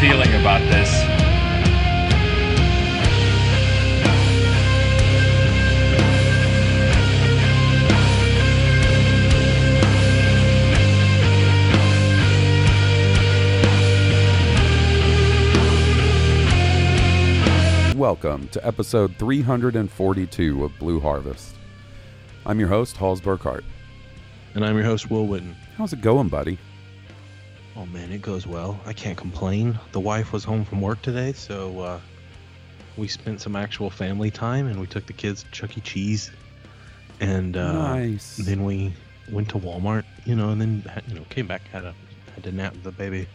Feeling about this. Welcome to episode 342 of Blue Harvest. I'm your host, Halls Burkhart. And I'm your host, Will Witten. How's it going, buddy? Oh man, it goes well. I can't complain. The wife was home from work today, so uh, we spent some actual family time and we took the kids to Chuck E. Cheese. And uh, Nice. then we went to Walmart, you know, and then you know came back had a had to nap with the baby.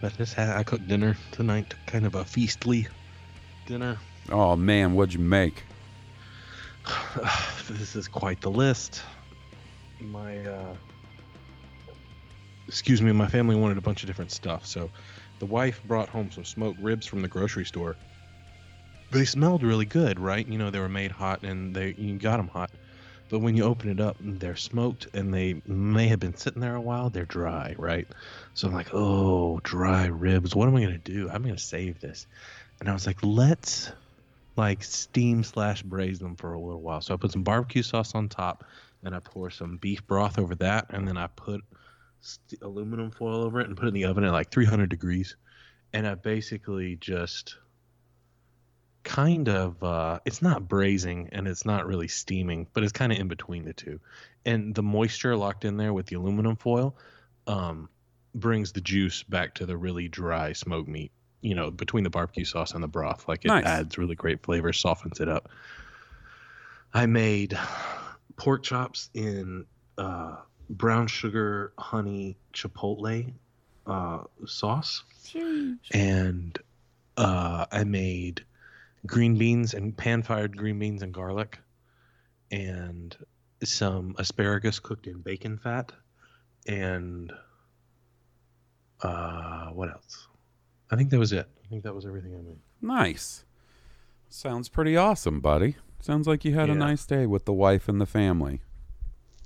But just had I cooked dinner tonight, kind of a feastly dinner. Oh man, what'd you make? this is quite the list. My uh excuse me, my family wanted a bunch of different stuff. So the wife brought home some smoked ribs from the grocery store. They smelled really good, right? You know, they were made hot and they you got them hot. But when you open it up, they're smoked and they may have been sitting there a while. They're dry, right? So I'm like, oh, dry ribs. What am I gonna do? I'm gonna save this. And I was like, let's like steam slash braise them for a little while. So I put some barbecue sauce on top, and I pour some beef broth over that, and then I put st- aluminum foil over it and put it in the oven at like 300 degrees. And I basically just kind of uh, it's not braising and it's not really steaming, but it's kind of in between the two. And the moisture locked in there with the aluminum foil um, brings the juice back to the really dry smoked meat. You know, between the barbecue sauce and the broth, like it Nice. adds really great flavor, softens it up. I made pork chops in uh, brown sugar honey chipotle uh, sauce, and uh, I made green beans and pan fired green beans and garlic, and some asparagus cooked in bacon fat, and uh, what else? I think that was it. I think that was everything I made. Nice. Sounds pretty awesome, buddy. Sounds like you had a nice day with the wife and the family.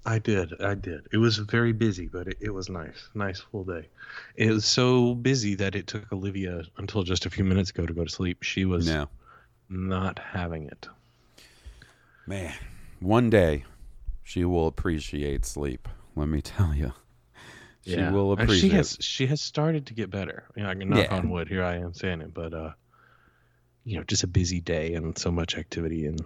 I did. I did. It was very busy, but it, it was nice. Nice full day. It was so busy that it took Olivia until just a few minutes ago to go to sleep. She was No. not having it. Man, one day she will appreciate sleep. Let me tell you. She Yeah. will And appreciate She has she has started to get better. You know, I can knock Yeah. on wood. Here I am saying it, but uh, you know, just a busy day and so much activity, and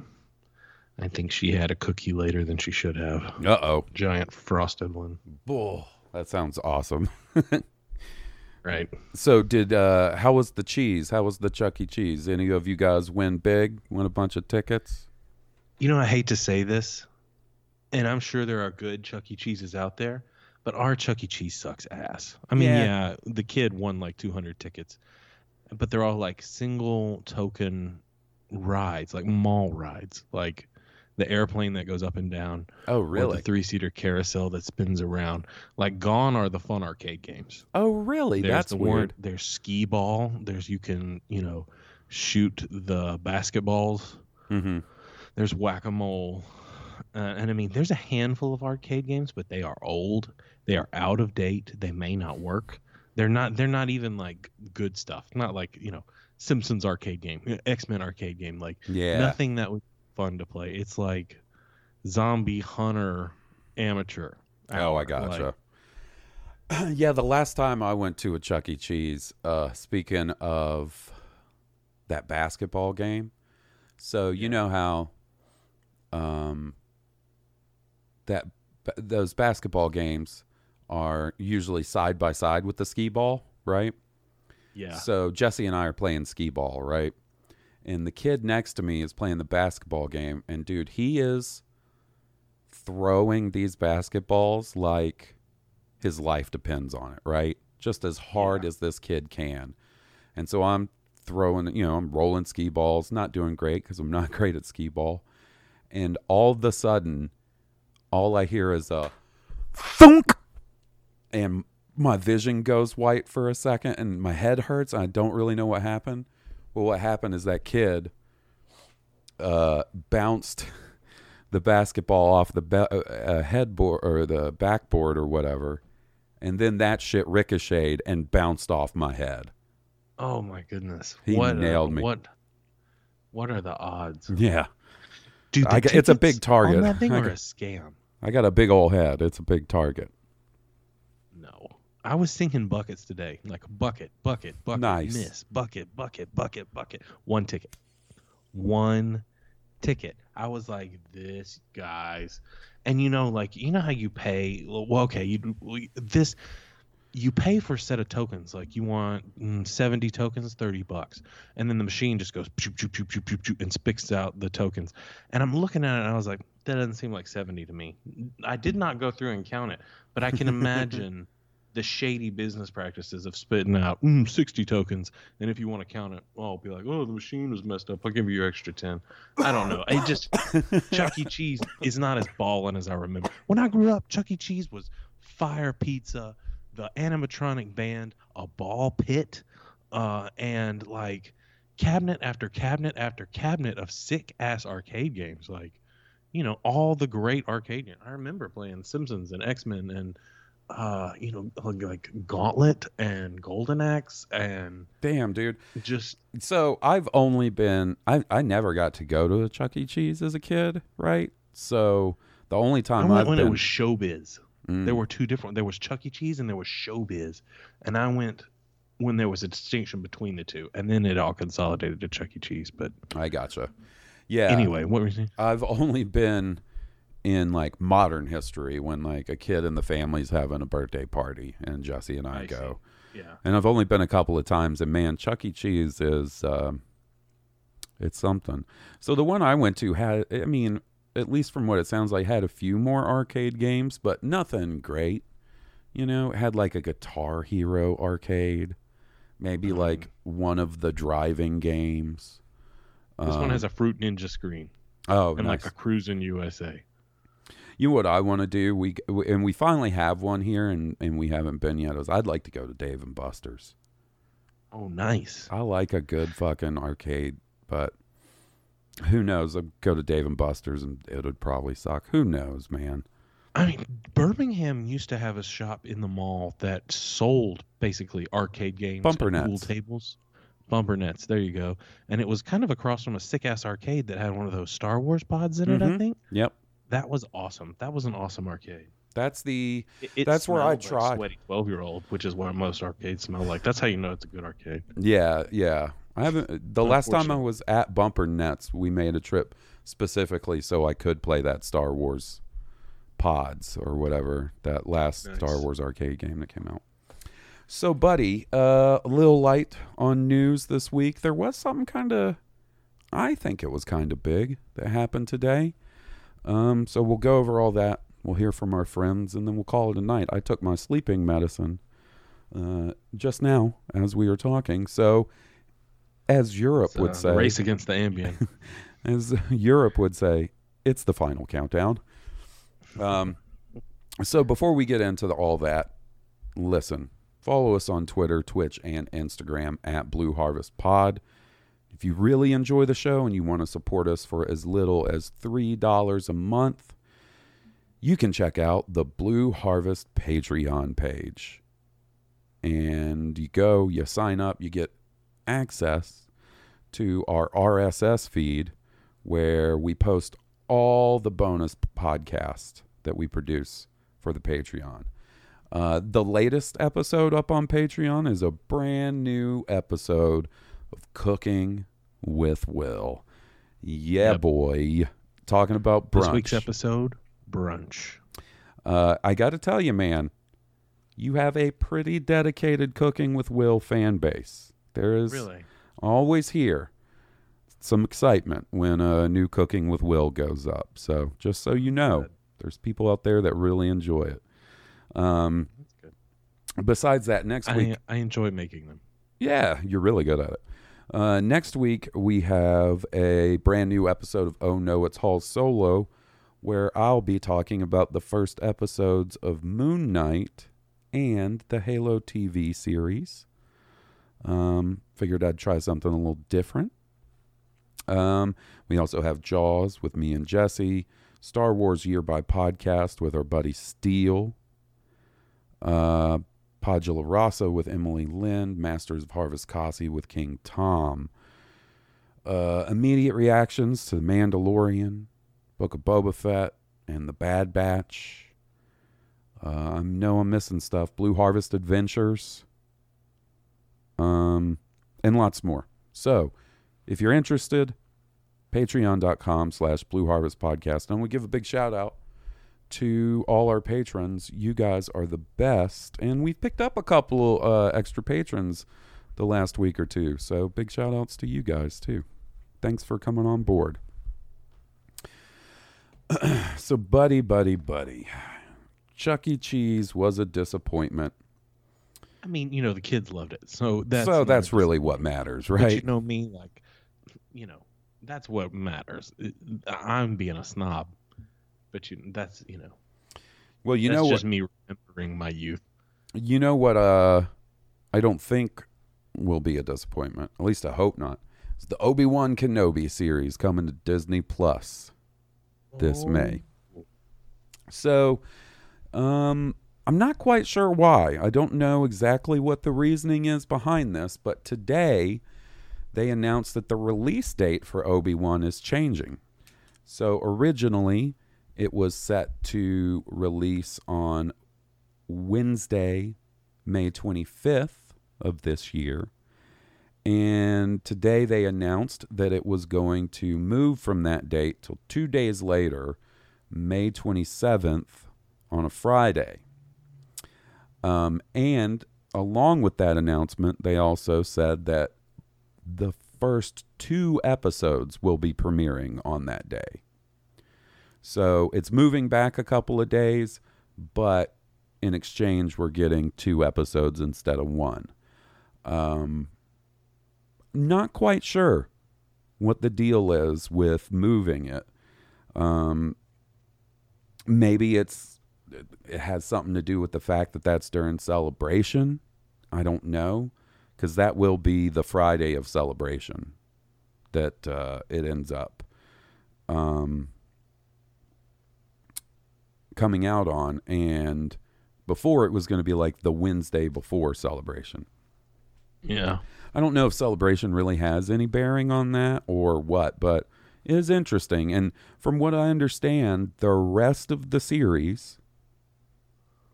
I think she had a cookie later than she should have. Uh oh. Giant frosted one, Bull. That sounds awesome. right? So did uh how was the cheese? How was the Chuck E. Cheese? Any of you guys win big? Win a bunch of tickets? You know, I hate to say this, and I'm sure there are good Chuck E. Cheeses out there, but our Chuck E. Cheese sucks ass. I mean, Yeah. yeah, the kid won like 200 tickets, but they're all like single token rides, like mall rides, like the airplane that goes up and down, Oh really? the three seater carousel that spins around. Like gone are the fun arcade games. oh really? There's That's the one- weird. There's skee ball. There's you can you know shoot the basketballs Mm-hmm. there's whack-a-mole uh, and i mean there's a handful of arcade games but they are old they are out of date they may not work they're not they're not even like good stuff not like you know Simpsons arcade game, X Men arcade game. Like Yeah. nothing that was fun to play. It's like zombie hunter amateur. Oh, I gotcha. Like, yeah, the last time I went to a Chuck E. Cheese, uh, speaking of that basketball game, so you know how um, that those basketball games are usually side by side with the skee ball, right? yeah. So Jesse and I are playing skee ball, right? And the kid next to me is playing the basketball game, and dude, he is throwing these basketballs like his life depends on it, right? Just as hard as this kid can. And so I'm throwing, you know, I'm rolling skee balls, not doing great because I'm not great at skee ball. And all of a sudden, all I hear is a thunk, and my vision goes white for a second, and my head hurts. I don't really know what happened. Well, what happened is that kid uh, bounced the basketball off the be- uh, uh, headboard or the backboard or whatever, and then that shit ricocheted and bounced off my head. Oh my goodness. He what, nailed me. What? What are the odds? Yeah, Dude, the got- it's a big target. On that thing I or got- a scam? I got a big old head. It's a big target. I was thinking buckets today. Like bucket, bucket, bucket, Nice. miss, bucket, bucket, bucket, bucket. One ticket. One ticket. I was like, this, guys. And you know, like, you know how you pay? Well, okay, you this you pay for a set of tokens. Like you want mm, 70 tokens, 30 bucks. And then the machine just goes choop, choop, choop, choop, choop, choop, and spits out the tokens. And I'm looking at it and I was like, that doesn't seem like 70 to me. I did not go through and count it, but I can imagine the shady business practices of spitting out mm, 60 tokens. And if you want to count it, well, I'll be like, oh, the machine was messed up. I'll give you your extra 10. I don't know. I just, Chuck E. Cheese is not as ballin' as I remember. When I grew up, Chuck E. Cheese was fire pizza, the animatronic band, a ball pit, uh, and like cabinet after cabinet after cabinet of sick ass arcade games. Like, you know, all the great arcade games. I remember playing Simpsons and X Men and, uh, you know, like, Gauntlet and Golden Axe and Damn, dude. just So I've only been I I never got to go to a Chuck E. Cheese as a kid, right? So the only I time went I've when been it was Showbiz. Mm. There were two different. There was Chuck E. Cheese and there was Showbiz, and I went when there was a distinction between the two, and then it all consolidated to Chuck E. Cheese. But I gotcha. Yeah. anyway, what were you saying? I've only been in like modern history when like a kid in the family's having a birthday party and Jesse and I, I go. Yeah, And I've only been a couple of times and man, Chuck E. Cheese is um it's something. So the one I went to had I mean, at least from what it sounds like, had a few more arcade games, but nothing great. You know, it had like a Guitar Hero arcade, maybe Mm. like one of the driving games. this one Um, has a Fruit Ninja screen oh, and nice. like a Cruis'n USA. You know what I want to do? We and we finally have one here, and and we haven't been yet. Is I'd like to go to Dave and Buster's. Oh, nice. I like a good fucking arcade, but who knows? I'd go to Dave and Buster's, and it would probably suck. Who knows, man? I mean, Birmingham used to have a shop in the mall that sold basically arcade games, Bumper and pool nets. tables, bumper nets. There you go. And it was kind of across from a sick ass arcade that had one of those Star Wars pods in it. I Mhm. think Yep, that was awesome. That was an awesome arcade. that's the It, That's where I smelled like tried. Sweaty twelve year old, which is what most arcades smell like. That's how you know it's a good arcade. yeah yeah. I haven't. The last time I was at Bumper Nets, we made a trip specifically so I could play that Star Wars pods or whatever that last Nice. Star Wars arcade game that came out. So, buddy, uh, a little light on news this week. There was something kind of, I think it was kind of big that happened today. Um, so we'll go over all that. We'll hear from our friends, and then we'll call it a night. I took my sleeping medicine uh, just now as we were talking. So, as Europe uh, would say, race against the ambient. as Europe would say, it's the final countdown. Um, so before we get into the, all that, listen, follow us on Twitter, Twitch, and Instagram at Blue Harvest Pod. If you really enjoy the show and you want to support us for as little as $3 a month, you can check out the Blue Harvest Patreon page. And you go, you sign up, you get access to our RSS feed where we post all the bonus podcasts that we produce for the Patreon. Uh, the latest episode up on Patreon is a brand new episode Cooking with Will. Yeah, Yep. boy. Talking about brunch. This week's episode, brunch. Uh, I got to tell you, man, you have a pretty dedicated Cooking with Will fan base. There is really? always here some excitement when a new Cooking with Will goes up. So just so you know, Good. there's people out there that really enjoy it. Um, besides that, next week, I, I enjoy making them. yeah, you're really good at it. Uh, next week, we have a brand new episode of Oh No, It's Hall Solo, where I'll be talking about the first episodes of Moon Knight and the Halo TV series. Um, figured I'd try something a little different. Um, we also have Jaws with me and Jesse, Star Wars Year by Podcast with our buddy Steele, uh, Tabula Rasa with Emily Lind, Masters of Harvest Kasi with King Tom. Uh, immediate reactions to The Mandalorian, Book of Boba Fett, and The Bad Batch. Uh, I know I'm missing stuff. Blue Harvest Adventures. Um, and lots more. So, if you're interested, patreon.com slash Blue Harvest Podcast. And we give a big shout out to all our patrons. You guys are the best. And we've picked up a couple uh, extra patrons the last week or two. So big shout outs to you guys too. Thanks for coming on board. so, buddy, buddy, buddy. Chuck E. Cheese was a disappointment. I mean, you know, the kids loved it, so that's so that's really what matters, But right? you know me, like, you know, that's what matters. I'm being a snob, but you, that's you know, well, you that's know what? just me remembering my youth. You know what? Uh, I don't think will be a disappointment. At least I hope not. It's the Obi Wan Kenobi series coming to Disney Plus this May. So, um, I'm not quite sure why. I don't know exactly what the reasoning is behind this, but today they announced that the release date for Obi Wan is changing. So originally, it was set to release on Wednesday, May 25th of this year. And today they announced that it was going to move from that date till two days later, May 27th, on a Friday. Um, and along with that announcement, they also said that the first two episodes will be premiering on that day. So it's moving back a couple of days, but in exchange, we're getting two episodes instead of one. Um, not quite sure what the deal is with moving it. Um, maybe it's it has something to do with the fact that that's during celebration. I don't know because that will be the Friday of celebration that uh, it ends up um, coming out on, and before it was going to be like the Wednesday before celebration. Yeah, I don't know if celebration really has any bearing on that or what, but it is interesting. And from what I understand, the rest of the series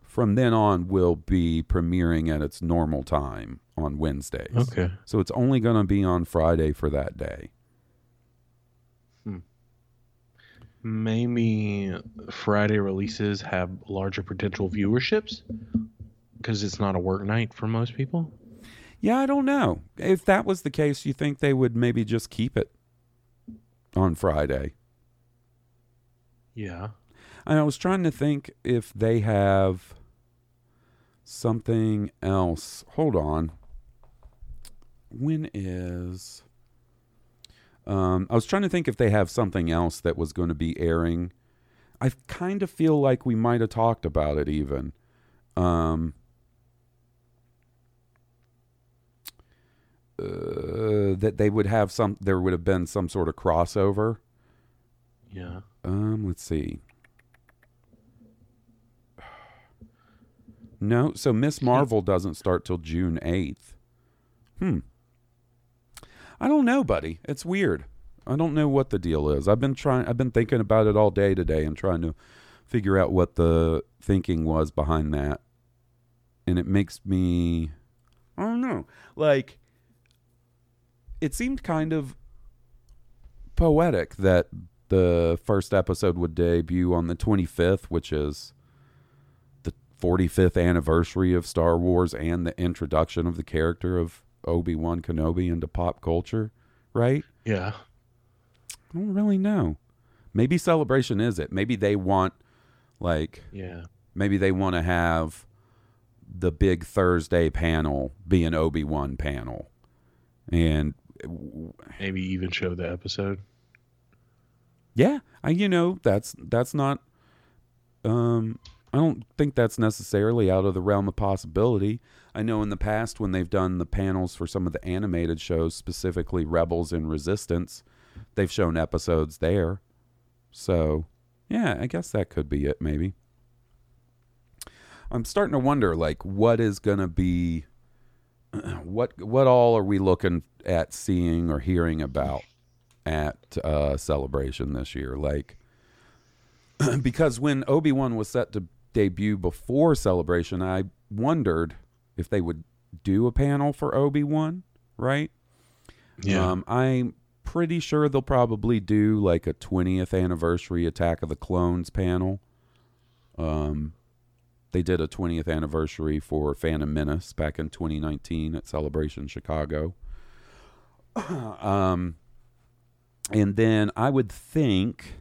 from then on will be premiering at its normal time on Wednesdays. okay. So it's only going to be on Friday for that day. Maybe Friday releases have larger potential viewerships because it's not a work night for most people. Yeah, I don't know. If that was the case, you think they would maybe just keep it on Friday? Yeah. And I was trying to think if they have something else. Hold on. When is. Um, I was trying to think if they have something else that was going to be airing. I kind of feel like we might have talked about it even. Um, uh, that they would have some, there would have been some sort of crossover. Yeah. Um, let's see. No, so Ms. Marvel doesn't start till June 8th. Hmm. I don't know, buddy. It's weird. I don't know what the deal is. I've been trying. I've been thinking about it all day today and trying to figure out what the thinking was behind that. And it makes me, I don't know, like it seemed kind of poetic that the first episode would debut on the 25th, which is the 45th anniversary of Star Wars and the introduction of the character of Obi Wan Kenobi into pop culture, right? Yeah. I don't really know. Maybe Celebration is it. Maybe they want, like, Yeah. maybe they want to have the big Thursday panel be an Obi Wan panel. And Maybe even show the episode. Yeah, I you know that's that's not. Um, I don't think that's necessarily out of the realm of possibility. I know in the past when they've done the panels for some of the animated shows, specifically Rebels and Resistance, they've shown episodes there. So, yeah, I guess that could be it. Maybe. I'm starting to wonder, like, what is gonna be. What what all are we looking at seeing or hearing about at uh, celebration this year like because when obi-wan was set to debut before celebration i wondered if they would do a panel for obi-wan right? Yeah. um, i'm pretty sure they'll probably do like a 20th anniversary attack of the clones panel. Um, they did a 20th anniversary for phantom menace back in 2019 at celebration chicago. Um, and then I would think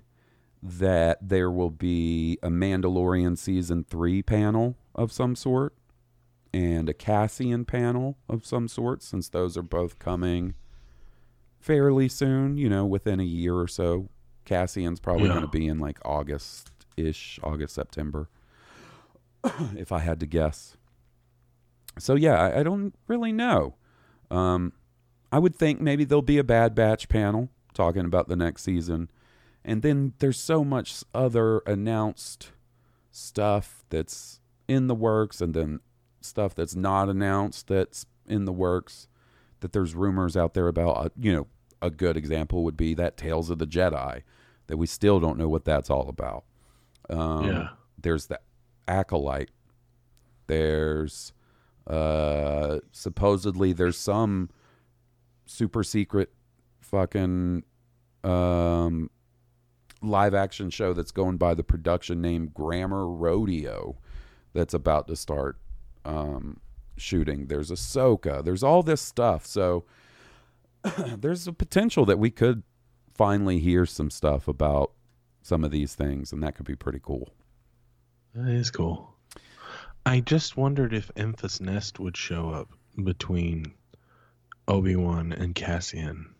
that there will be a Mandalorian season three panel of some sort and a Cassian panel of some sort, since those are both coming fairly soon, you know, within a year or so. Cassian's probably Yeah. going to be in like August ish, August, September, if I had to guess. So, yeah, I, I don't really know. Um, I would think maybe there'll be a Bad Batch panel talking about the next season. And then there's so much other announced stuff that's in the works and then stuff that's not announced that's in the works that there's rumors out there about. Uh, you know, a good example would be that Tales of the Jedi that we still don't know what that's all about. Um, Yeah. There's the Acolyte. There's uh, supposedly there's some super secret fucking um live action show that's going by the production name Grammar Rodeo that's about to start um shooting. There's Ahsoka. There's all this stuff. So there's a potential that we could finally hear some stuff about some of these things and that could be pretty cool. That is cool. I just wondered if Enfys Nest would show up between Obi Wan and Cassian.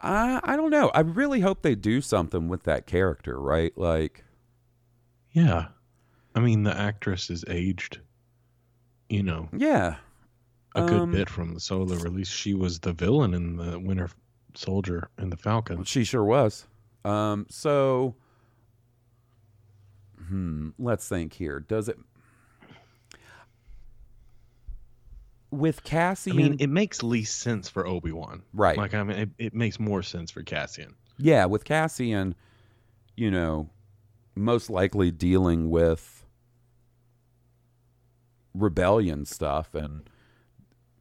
I I don't know. I really hope they do something with that character, right? Like Yeah. I mean, the actress is aged, you know, yeah. a good Um, bit from the solo release. She was the villain in the Winter Soldier and the Falcon. She sure was. Um, so, hmm, let's think here. Does it with Cassian, I mean, it makes least sense for Obi Wan. Right. Like, I mean, it, it makes more sense for Cassian. yeah, with Cassian, you know, most likely dealing with rebellion stuff, and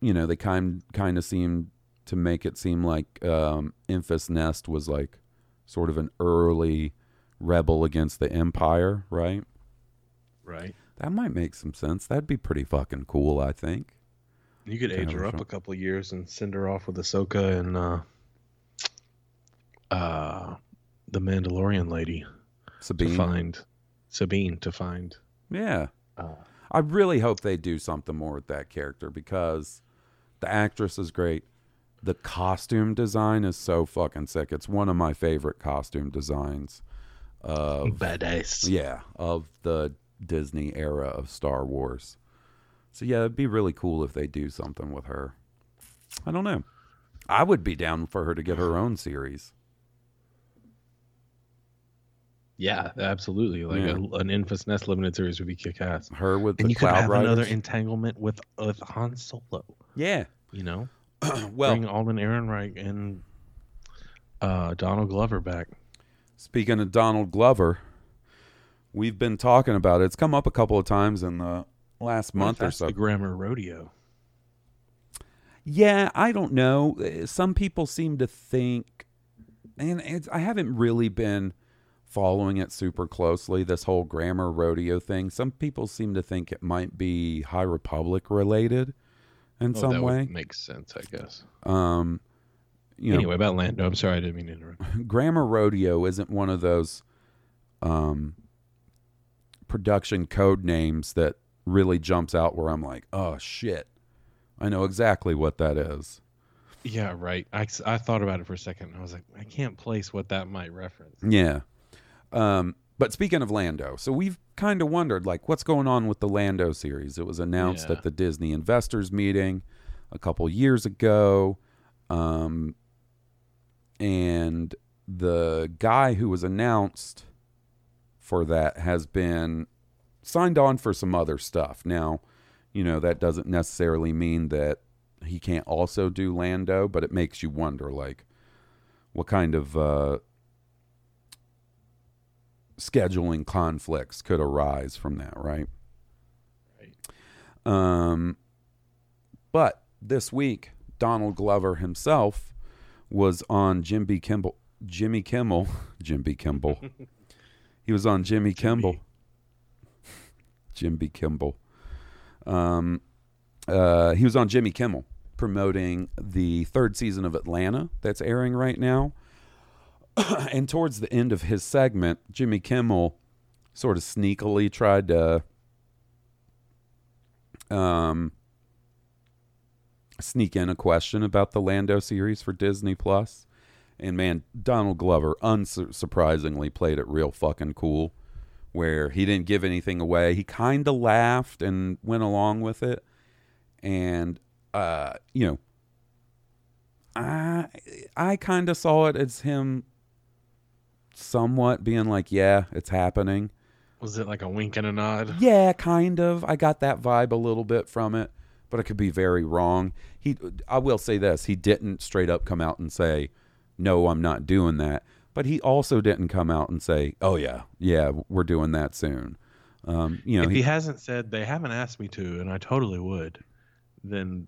you know, they kind kind of seem to make it seem like um, Enfys Nest was like sort of an early rebel against the Empire, right? Right. That might make some sense. That'd be pretty fucking cool, I think. You could age her up a couple of years and send her off with Ahsoka and uh, uh, the Mandalorian lady Sabine. to find Sabine to find. Yeah. Uh, I really hope they do something more with that character because the actress is great. The costume design is so fucking sick. It's one of my favorite costume designs of badass. yeah, of the Disney era of Star Wars. So yeah, it'd be really cool if they do something with her. I don't know. I would be down for her to get her own series. Yeah, absolutely. Like Yeah. a, an Enfys Nest limited series would be kick ass. Her with And the you could have Riders. another entanglement with with Han Solo. yeah. You know, well, Bring Alden Ehrenreich and uh, Donald Glover back. Speaking of Donald Glover, we've been talking about it. It's come up a couple of times in the last month or so. the Grammar Rodeo. Yeah, I don't know. Uh, Some people seem to think, and it's, I haven't really been following it super closely. This whole grammar rodeo thing. Some people seem to think it might be High Republic related in Oh, some that way. makes sense, I guess. Um, you know, anyway, about Lando. I'm sorry, I didn't mean to interrupt. grammar rodeo isn't one of those um, production code names that really jumps out where I'm like, oh shit, I know exactly what that is. Yeah, right. I, I thought about it for a second. And I was like, I can't place what that might reference. Yeah. Um, but speaking of Lando, so we've kind of wondered, like, what's going on with the Lando series? It was announced Yeah. at the Disney investors meeting a couple years ago. Um, and the guy who was announced for that has been signed on for some other stuff. Now, you know, that doesn't necessarily mean that he can't also do Lando, but it makes you wonder, like, what kind of uh, scheduling conflicts could arise from that, right? Right. Um, but this week, Donald Glover himself was on Jim B. Kimball, Jimmy Kimmel, Jim B. Kimball. he was on Jimmy Kimball, Jim B. Kimball. Um, uh, he was on Jimmy Kimmel promoting the third season of Atlanta that's airing right now. and towards the end of his segment, Jimmy Kimmel sort of sneakily tried to um, sneak in a question about the Lando series for Disney Plus. And man, Donald Glover unsurprisingly played it real fucking cool where he didn't give anything away. He kind of laughed and went along with it. And uh, you know, I I kind of saw it as him somewhat being like, "Yeah, it's happening." Was it like a wink and a nod? Yeah, kind of. I got that vibe a little bit from it, but I could be very wrong. He I will say this, he didn't straight up come out and say, "No, I'm not doing that." But he also didn't come out and say, "Oh yeah, yeah, we're doing that soon." Um, you know, if he- he hasn't said they haven't asked me to, and I totally would, then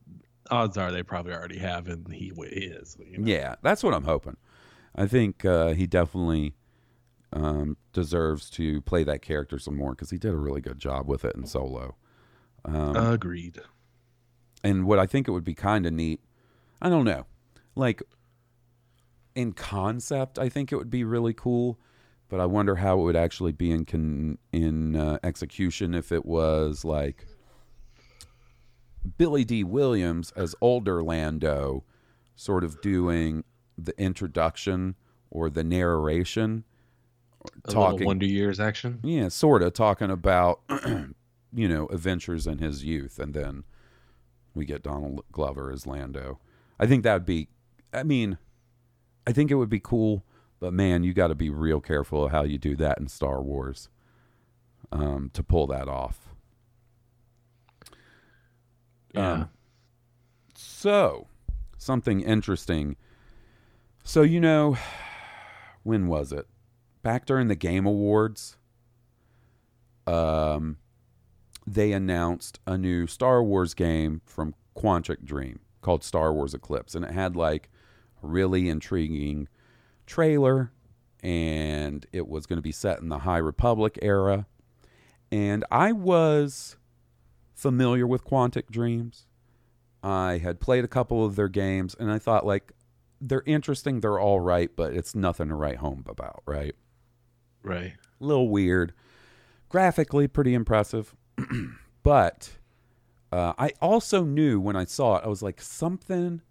odds are they probably already have, and he is. you know? Yeah, that's what I'm hoping. I think uh, he definitely um, deserves to play that character some more because he did a really good job with it in Solo. Um, Agreed. and what I think it would be kind of neat, I don't know, like in concept, I think it would be really cool, but I wonder how it would actually be in con- in uh, execution if it was like Billy Dee Williams as older Lando, sort of doing the introduction or the narration, A talking Wonder Years action. yeah, sort of talking about, you know, adventures in his youth, and then we get Donald Glover as Lando. I think that would be, I mean, I think it would be cool, but man, you got to be real careful of how you do that in Star Wars um, to pull that off. Yeah. Um, so, something interesting. So, you know, when was it? Back during the Game Awards, um, they announced a new Star Wars game from Quantic Dream called Star Wars Eclipse. And it had like really intriguing trailer, and it was going to be set in the High Republic era. And I was familiar with Quantic Dreams. I had played a couple of their games and I thought like they're interesting, they're all right, but it's nothing to write home about, right? right. A little weird. Graphically pretty impressive. but uh, I also knew when I saw it, I was like something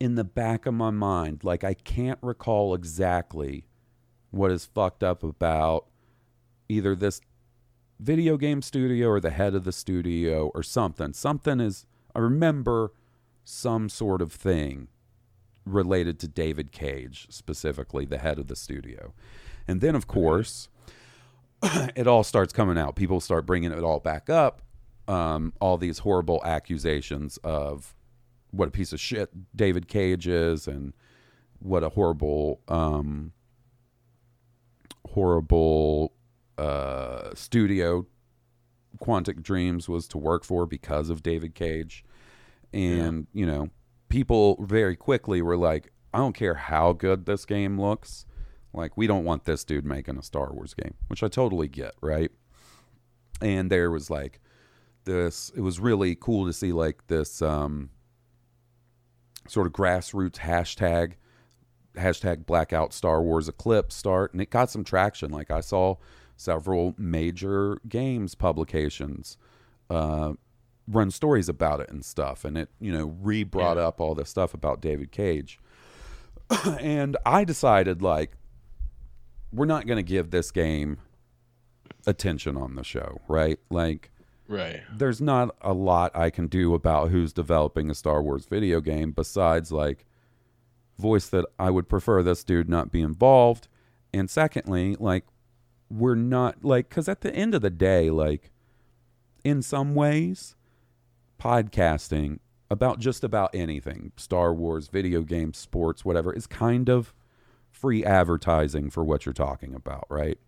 in the back of my mind, like I can't recall exactly what is fucked up about either this video game studio or the head of the studio or something. Something is, I remember some sort of thing related to David Cage, specifically the head of the studio. And then, of course, it all starts coming out. People start bringing it all back up. Um, all these horrible accusations of what a piece of shit David Cage is and what a horrible um horrible uh studio Quantic Dreams was to work for because of David Cage. And, you know, people very quickly were like, I don't care how good this game looks. Like, we don't want this dude making a Star Wars game, which I totally get, right? And there was like this, it was really cool to see like this um, sort of grassroots hashtag, hashtag blackout Star Wars eclipse start. And it got some traction. Like, I saw several major games publications uh, run stories about it and stuff and it you know re-brought Yeah. up all this stuff about david cage and i decided like we're not going to give this game attention on the show right like Right. there's not a lot I can do about who's developing a Star Wars video game besides like voice that I would prefer this dude not be involved. And secondly, like we're not like cuz at the end of the day like in some ways podcasting about just about anything, Star Wars, video games, sports, whatever is kind of free advertising for what you're talking about, right?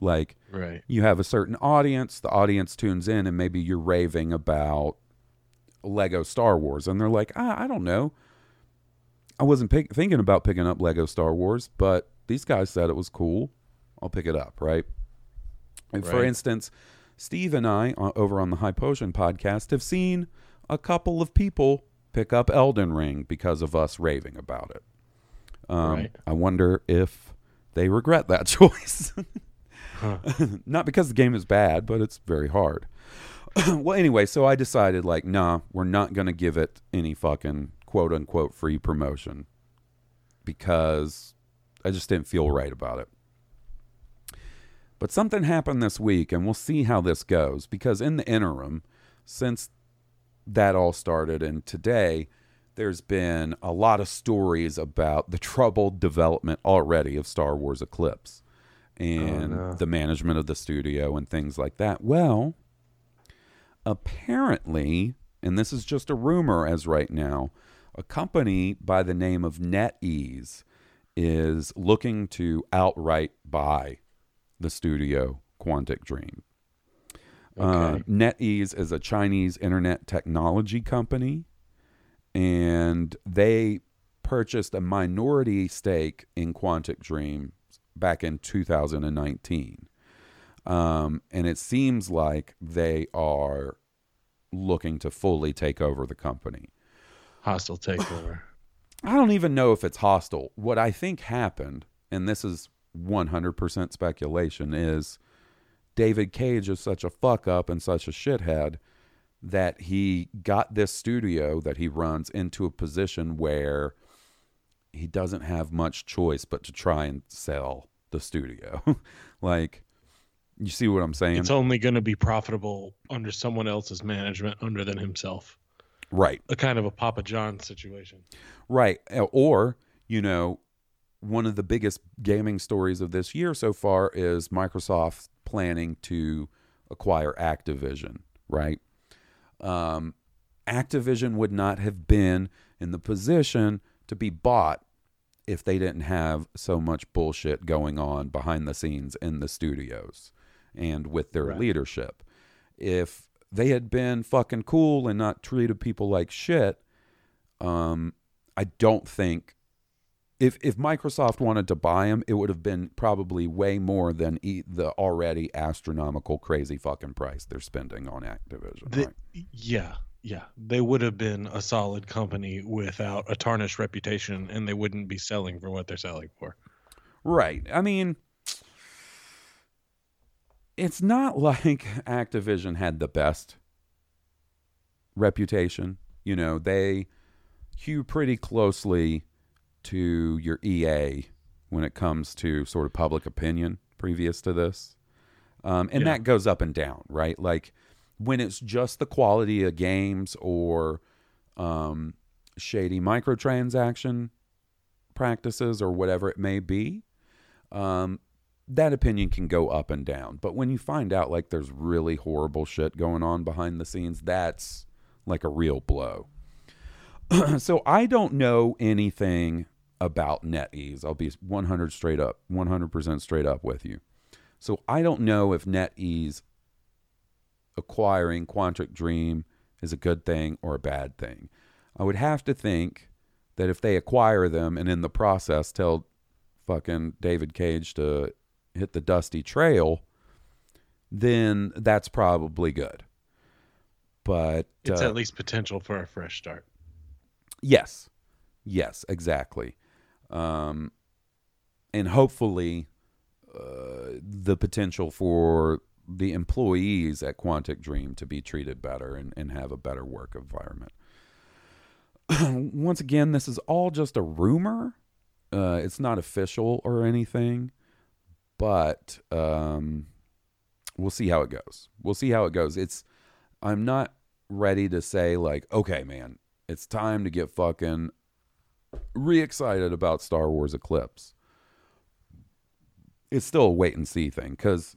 Like Right. you have a certain audience the audience tunes in and maybe you're raving about lego star wars and they're like ah, i don't know. I wasn't pick- thinking about picking up lego star wars but these guys said it was cool. I'll pick it up right? And for instance steve and i uh, over on the high potion podcast have seen a couple of people pick up elden ring because of us raving about it. Um, Right. i wonder if they regret that choice not because the game is bad, but it's very hard. well, anyway, so I decided like, nah, we're not going to give it any fucking quote unquote free promotion because I just didn't feel right about it. But something happened this week, and we'll see how this goes because in the interim, since that all started and today, there's been a lot of stories about the troubled development already of Star Wars Eclipse and no. the management of the studio and things like that. Well, apparently, and this is just a rumor as right now, a company by the name of NetEase is looking to outright buy the studio Quantic Dream. Uh, Okay. NetEase is a Chinese internet technology company, and they purchased a minority stake in Quantic Dream back in 2019. Um, and it seems like they are looking to fully take over the company. Hostile takeover. I don't even know if it's hostile. What I think happened, and this is 100% speculation, is David Cage is such a fuck up and such a shithead that he got this studio that he runs into a position where he doesn't have much choice but to try and sell the studio. like, you see what I'm saying? it's only going to be profitable under someone else's management under than himself. right. A kind of a Papa John situation. Right. Or, you know, one of the biggest gaming stories of this year so far is Microsoft planning to acquire Activision, right? Um, Activision would not have been in the position to be bought if they didn't have so much bullshit going on behind the scenes in the studios and with their Right. leadership. If they had been fucking cool and not treated people like shit, um, I don't think if if Microsoft wanted to buy them, it would have been probably way more than e- the already astronomical crazy fucking price they're spending on Activision. The- right? Yeah, yeah. They would have been a solid company without a tarnished reputation, and they wouldn't be selling for what they're selling for. Right. I mean, it's not like Activision had the best reputation. You know, they hew pretty closely to your EA when it comes to sort of public opinion previous to this. Um, and Yeah. that goes up and down, right? Like when it's just the quality of games or um, shady microtransaction practices or whatever it may be, um, that opinion can go up and down. But when you find out like there's really horrible shit going on behind the scenes, that's like a real blow. so I don't know anything about NetEase. I'll be 100 straight up, 100% straight up with you. So I don't know if NetEase acquiring Quantic Dream is a good thing or a bad thing. I would have to think that if they acquire them and in the process tell fucking David Cage to hit the dusty trail, then that's probably good. But It's uh, at least potential for a fresh start. Yes. Yes, exactly. Um, and hopefully, uh, the potential for the employees at Quantic Dream to be treated better and, and have a better work environment. Once again, this is all just a rumor. Uh, it's not official or anything, but um, we'll see how it goes. We'll see how it goes. It's I'm not ready to say like, okay, man, it's time to get fucking re-excited about Star Wars Eclipse. It's still a wait and see thing because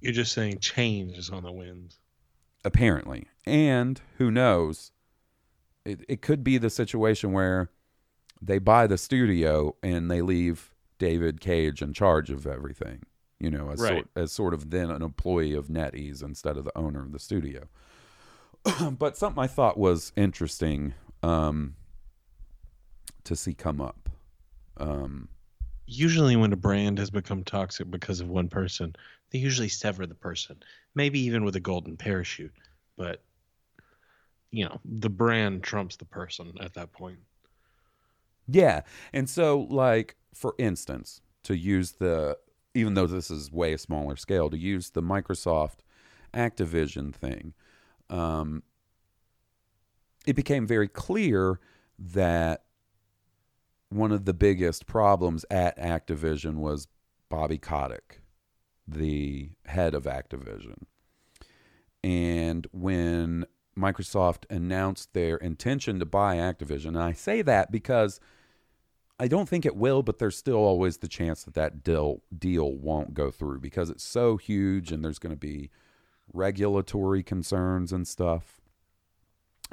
You're just saying change is on the wind. apparently, and who knows, it it could be the situation where they buy the studio and they leave David Cage in charge of everything. You know, as Right. sort, as sort of then an employee of NetEase instead of the owner of the studio. but something I thought was interesting um, to see come up. Um, Usually, when a brand has become toxic because of one person, they usually sever the person, maybe even with a golden parachute. But, you know, the brand trumps the person at that point. Yeah. And so, like, for instance, to use the, even though this is way smaller scale, to use the Microsoft Activision thing, um, it became very clear that one of the biggest problems at Activision was Bobby Kotick, the head of Activision. And when Microsoft announced their intention to buy Activision, and I say that because I don't think it will, but there's still always the chance that that deal deal won't go through because it's so huge and there's going to be regulatory concerns and stuff.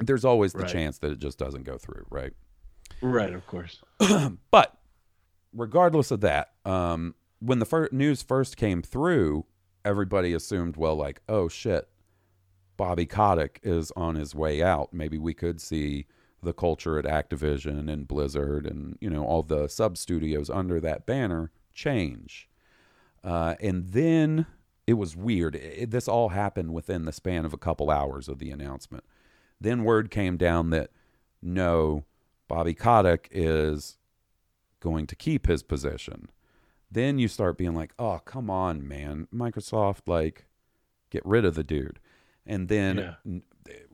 There's always the Right. chance that it just doesn't go through, right? Right, of course. But regardless of that, um, when the fir- news first came through, everybody assumed, well, like, oh shit, Bobby Kotick is on his way out. Maybe we could see the culture at Activision and Blizzard and you know all the sub studios under that banner change. Uh, and then it was weird. It, this all happened within the span of a couple hours of the announcement. Then word came down that no, Bobby Kotick is going to keep his position. Then you start being like, oh, come on, man. Microsoft, like, get rid of the dude. And then Yeah. n-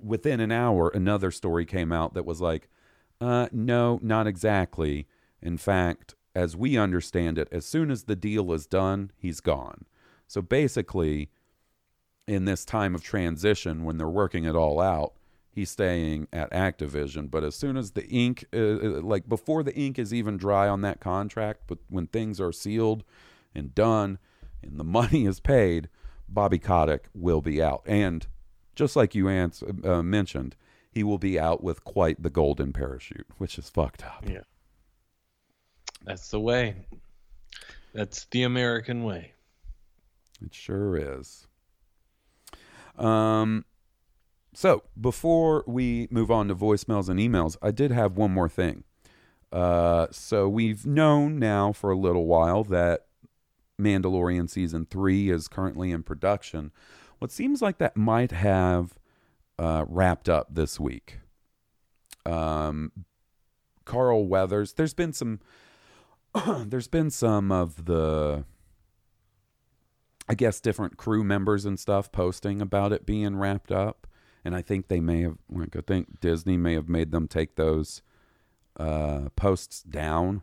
within an hour, another story came out that was like, uh, no, not exactly. In fact, as we understand it, as soon as the deal is done, he's gone. So basically, in this time of transition, when they're working it all out, he's staying at Activision. But as soon as the ink, uh, uh, like before the ink is even dry on that contract, but when things are sealed and done and the money is paid, Bobby Kotick will be out. And just like you ans- uh, mentioned, he will be out with quite the golden parachute, which is fucked up. Yeah. That's the way. That's the American way. It sure is. Um, so before we move on to voicemails and emails, I did have one more thing. Uh, so we've known now for a little while that Mandalorian season three is currently in production. What seems like that might have uh, wrapped up this week. Um, Carl Weathers. There's been some. there's been some of the I guess different crew members and stuff posting about it being wrapped up, and I think they may have like I think Disney may have made them take those uh, posts down,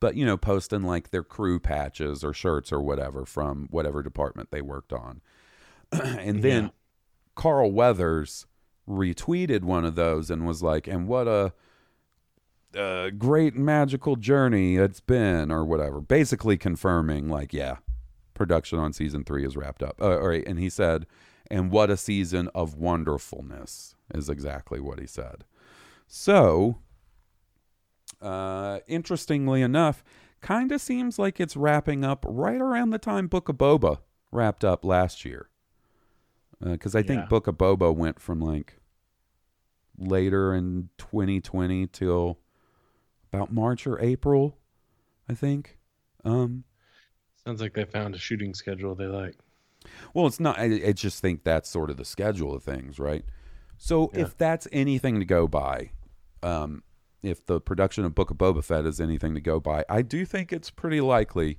but you know, posting like their crew patches or shirts or whatever from whatever department they worked on, and then Yeah. Carl Weathers retweeted one of those and was like, "And what a." uh, great magical journey it's been, or whatever. Basically confirming, like, yeah, production on season three is wrapped up. Uh, all right, and he said, "And what a season of wonderfulness" is exactly what he said. So, uh, interestingly enough, kind of seems like it's wrapping up right around the time Book of Boba wrapped up last year. Because I think Yeah. Book of Boba went from like later in 2020 till about March or April, I think. Um, Sounds like they found a shooting schedule they like. Well, it's not. I, I just think that's sort of the schedule of things, right? So Yeah. if that's anything to go by, um, if the production of Book of Boba Fett is anything to go by, I do think it's pretty likely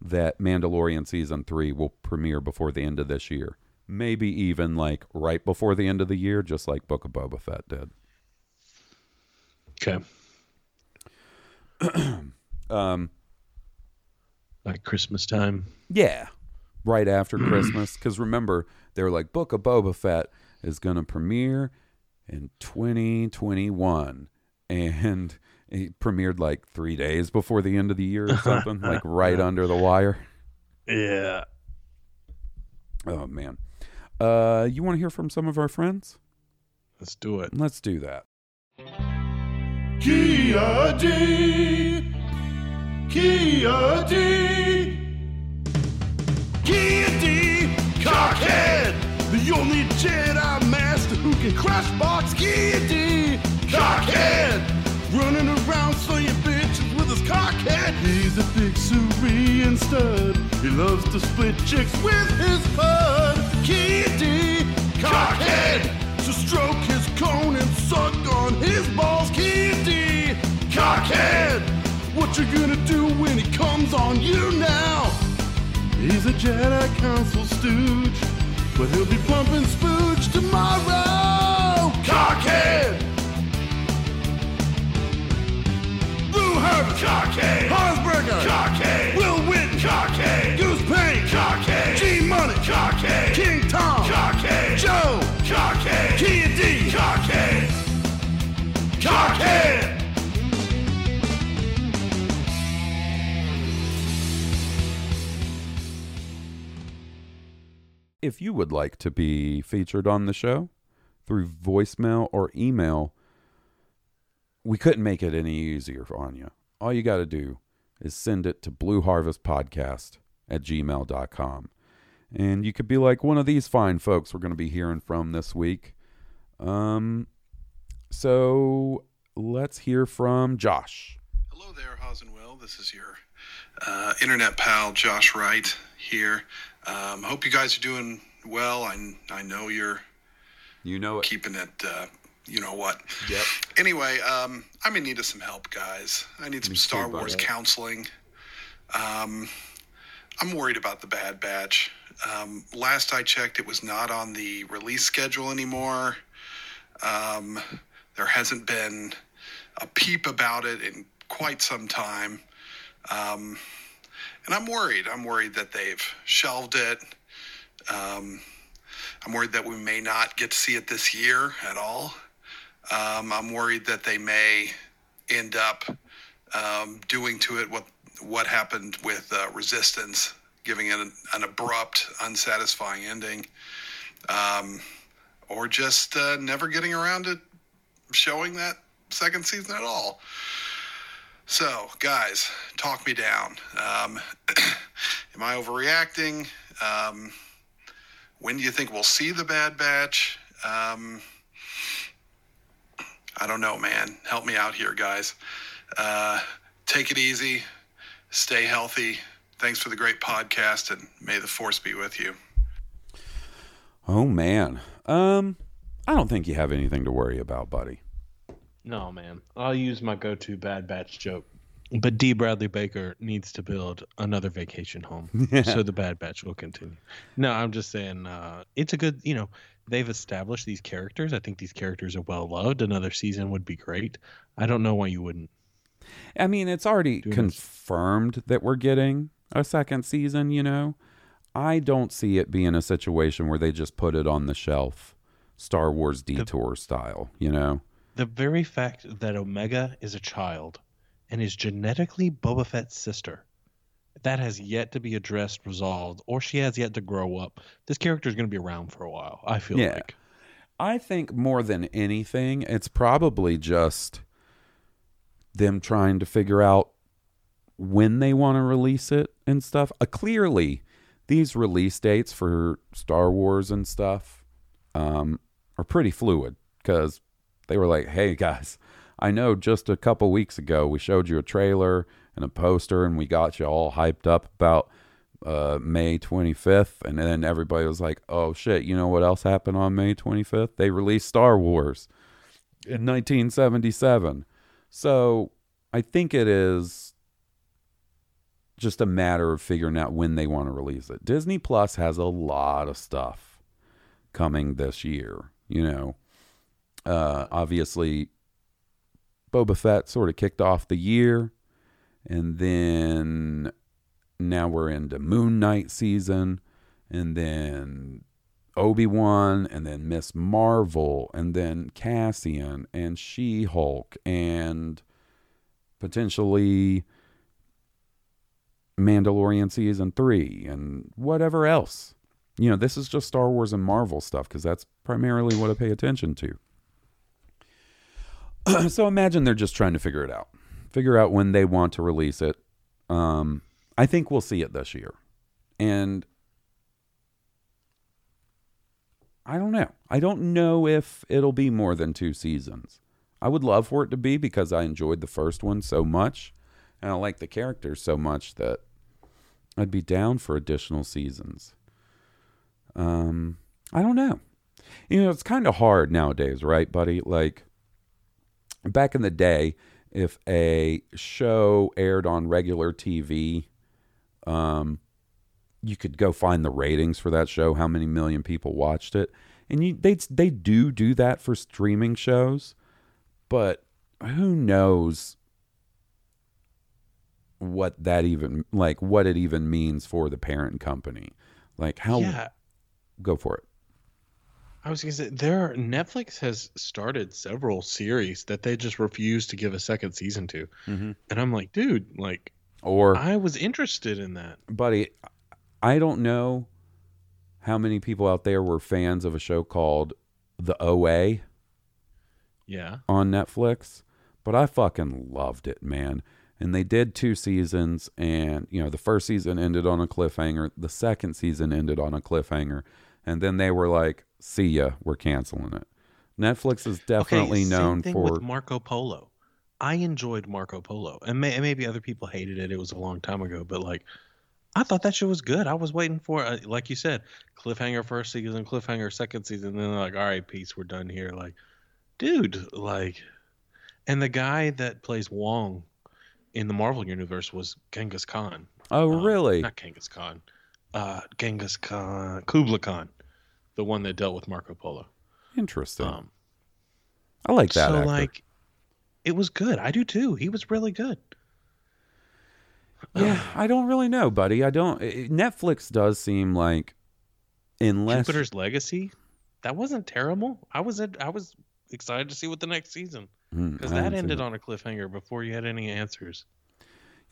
that Mandalorian season three will premiere before the end of this year. Maybe even like right before the end of the year, just like Book of Boba Fett did. Okay. Um, Like Christmas time. Yeah, right after Christmas. Because remember, they were like, Book of Boba Fett is going to premiere in 2021. And it premiered like three days before the end of the year or something, like right under the wire. Yeah. Oh, man. Uh, you want to hear from some of our friends? Let's do it. Let's do that. Kia D. Kia D. D. Cockhead. The only Jedi Master who can crash box D. Cockhead. Running around slaying bitches with his cockhead. He's a big Syrian stud. He loves to split chicks with his bud. D. Cockhead. To stroke his cone and suck on his balls. D. Cockhead. What you gonna do when he comes on you now? He's a Jedi Council stooge, but he'll be pumping spooge tomorrow. Cockhead! Blue Harvest! Cockhead! If you would like to be featured on the show through voicemail or email, we couldn't make it any easier on you. All you got to do is send it to blueharvestpodcast at gmail.com. And you could be like one of these fine folks we're going to be hearing from this week. Um, so let's hear from Josh. Hello there, Haas and Will. This is your uh, internet pal, Josh Wright, here. Um, hope you guys are doing well. I, I know you're You know it. keeping it, uh, you know what. Yep. Anyway, um, I'm in need of some help, guys. I need some too, Star buddy. Wars counseling. Um, I'm worried about the Bad Batch. Um, last I checked, it was not on the release schedule anymore. Um, there hasn't been a peep about it in quite some time. Um, and I'm worried. I'm worried that they've shelved it. Um, I'm worried that we may not get to see it this year at all. Um, I'm worried that they may end up um, doing to it what what happened with uh, Resistance, giving it an, an abrupt, unsatisfying ending, um, or just uh, never getting around to showing that second season at all. So, guys, talk me down. Um, am I overreacting? Um, when do you think we'll see the Bad Batch? Um, I don't know, man. Help me out here, guys. Uh, take it easy. Stay healthy. Thanks for the great podcast, and may the force be with you. Oh, man. Um, I don't think you have anything to worry about, buddy. No, man. I'll use my go-to Bad Batch joke. But D. Bradley Baker needs to build another vacation home, so the Bad Batch will continue. No, I'm just saying, uh, it's a good. You know, they've established these characters. I think these characters are well loved. Another season would be great. I don't know why you wouldn't. I mean, it's already Doing this. confirmed that we're getting a second season, you know. I don't see it being a situation where they just put it on the shelf, Star Wars detour style, you know. The very fact that Omega is a child and is genetically Boba Fett's sister, that has yet to be addressed, resolved, or she has yet to grow up. This character is going to be around for a while. I feel Yeah. like. I think more than anything, it's probably just them trying to figure out when they want to release it and stuff. Uh, clearly, these release dates for Star Wars and stuff um, are pretty fluid because they were like, hey guys, I know just a couple weeks ago we showed you a trailer and a poster and we got you all hyped up about uh, May 25th. And then everybody was like, oh shit, you know what else happened on May 25th? They released Star Wars in 1977. So I think it is just a matter of figuring out when they want to release it. Disney Plus has a lot of stuff coming this year. You know, uh, obviously, Boba Fett sort of kicked off the year, and then now we're into Moon Knight season, and then Obi Wan, and then Ms. Marvel, and then Cassian, and She Hulk, and potentially Mandalorian season three, and whatever else. You know, this is just Star Wars and Marvel stuff because that's primarily what I pay attention to. so imagine they're just trying to figure it out, figure out when they want to release it. Um, I think we'll see it this year, and I don't know. I don't know if it'll be more than two seasons. I would love for it to be because I enjoyed the first one so much, and I like the characters so much that I'd be down for additional seasons. Um, I don't know. You know, it's kind of hard nowadays, right, buddy? Like back in the day, if a show aired on regular TV, um, you could go find the ratings for that show, how many million people watched it, and you they they do do that for streaming shows, but who knows what that even like what it even means for the parent company, like how Yeah. go for it. I was gonna say there Netflix has started several series that they just refuse to give a second season to. Mhm. And I'm like, dude, like Or I was interested in that. buddy, I don't know how many people out there were fans of a show called The OA Yeah. on Netflix, but I fucking loved it, man. And they did two seasons, and you know, the first season ended on a cliffhanger, the second season ended on a cliffhanger, and then they were like, "See ya, we're canceling it." Netflix is definitely okay, known same thing for with Marco Polo. I enjoyed Marco Polo, and may, maybe other people hated it. It was a long time ago, but like, I thought that show was good. I was waiting for, uh, like you said, cliffhanger first season, cliffhanger second season. And then they're like, all right, peace, we're done here. Like, dude, like, and the guy that plays Wong in the Marvel universe was Genghis Khan. Oh, Um, really? Not Genghis Khan. Uh, Genghis Khan, Kublai Khan, the one that dealt with Marco Polo. Interesting. Um, I like that. so actor. like it was good i do too he was really good yeah, I don't really know, buddy. I don't. Netflix does seem like, unless jupiter's legacy that wasn't terrible i was at, i was excited to see what the next season Hmm, because I that ended on a cliffhanger before you had any answers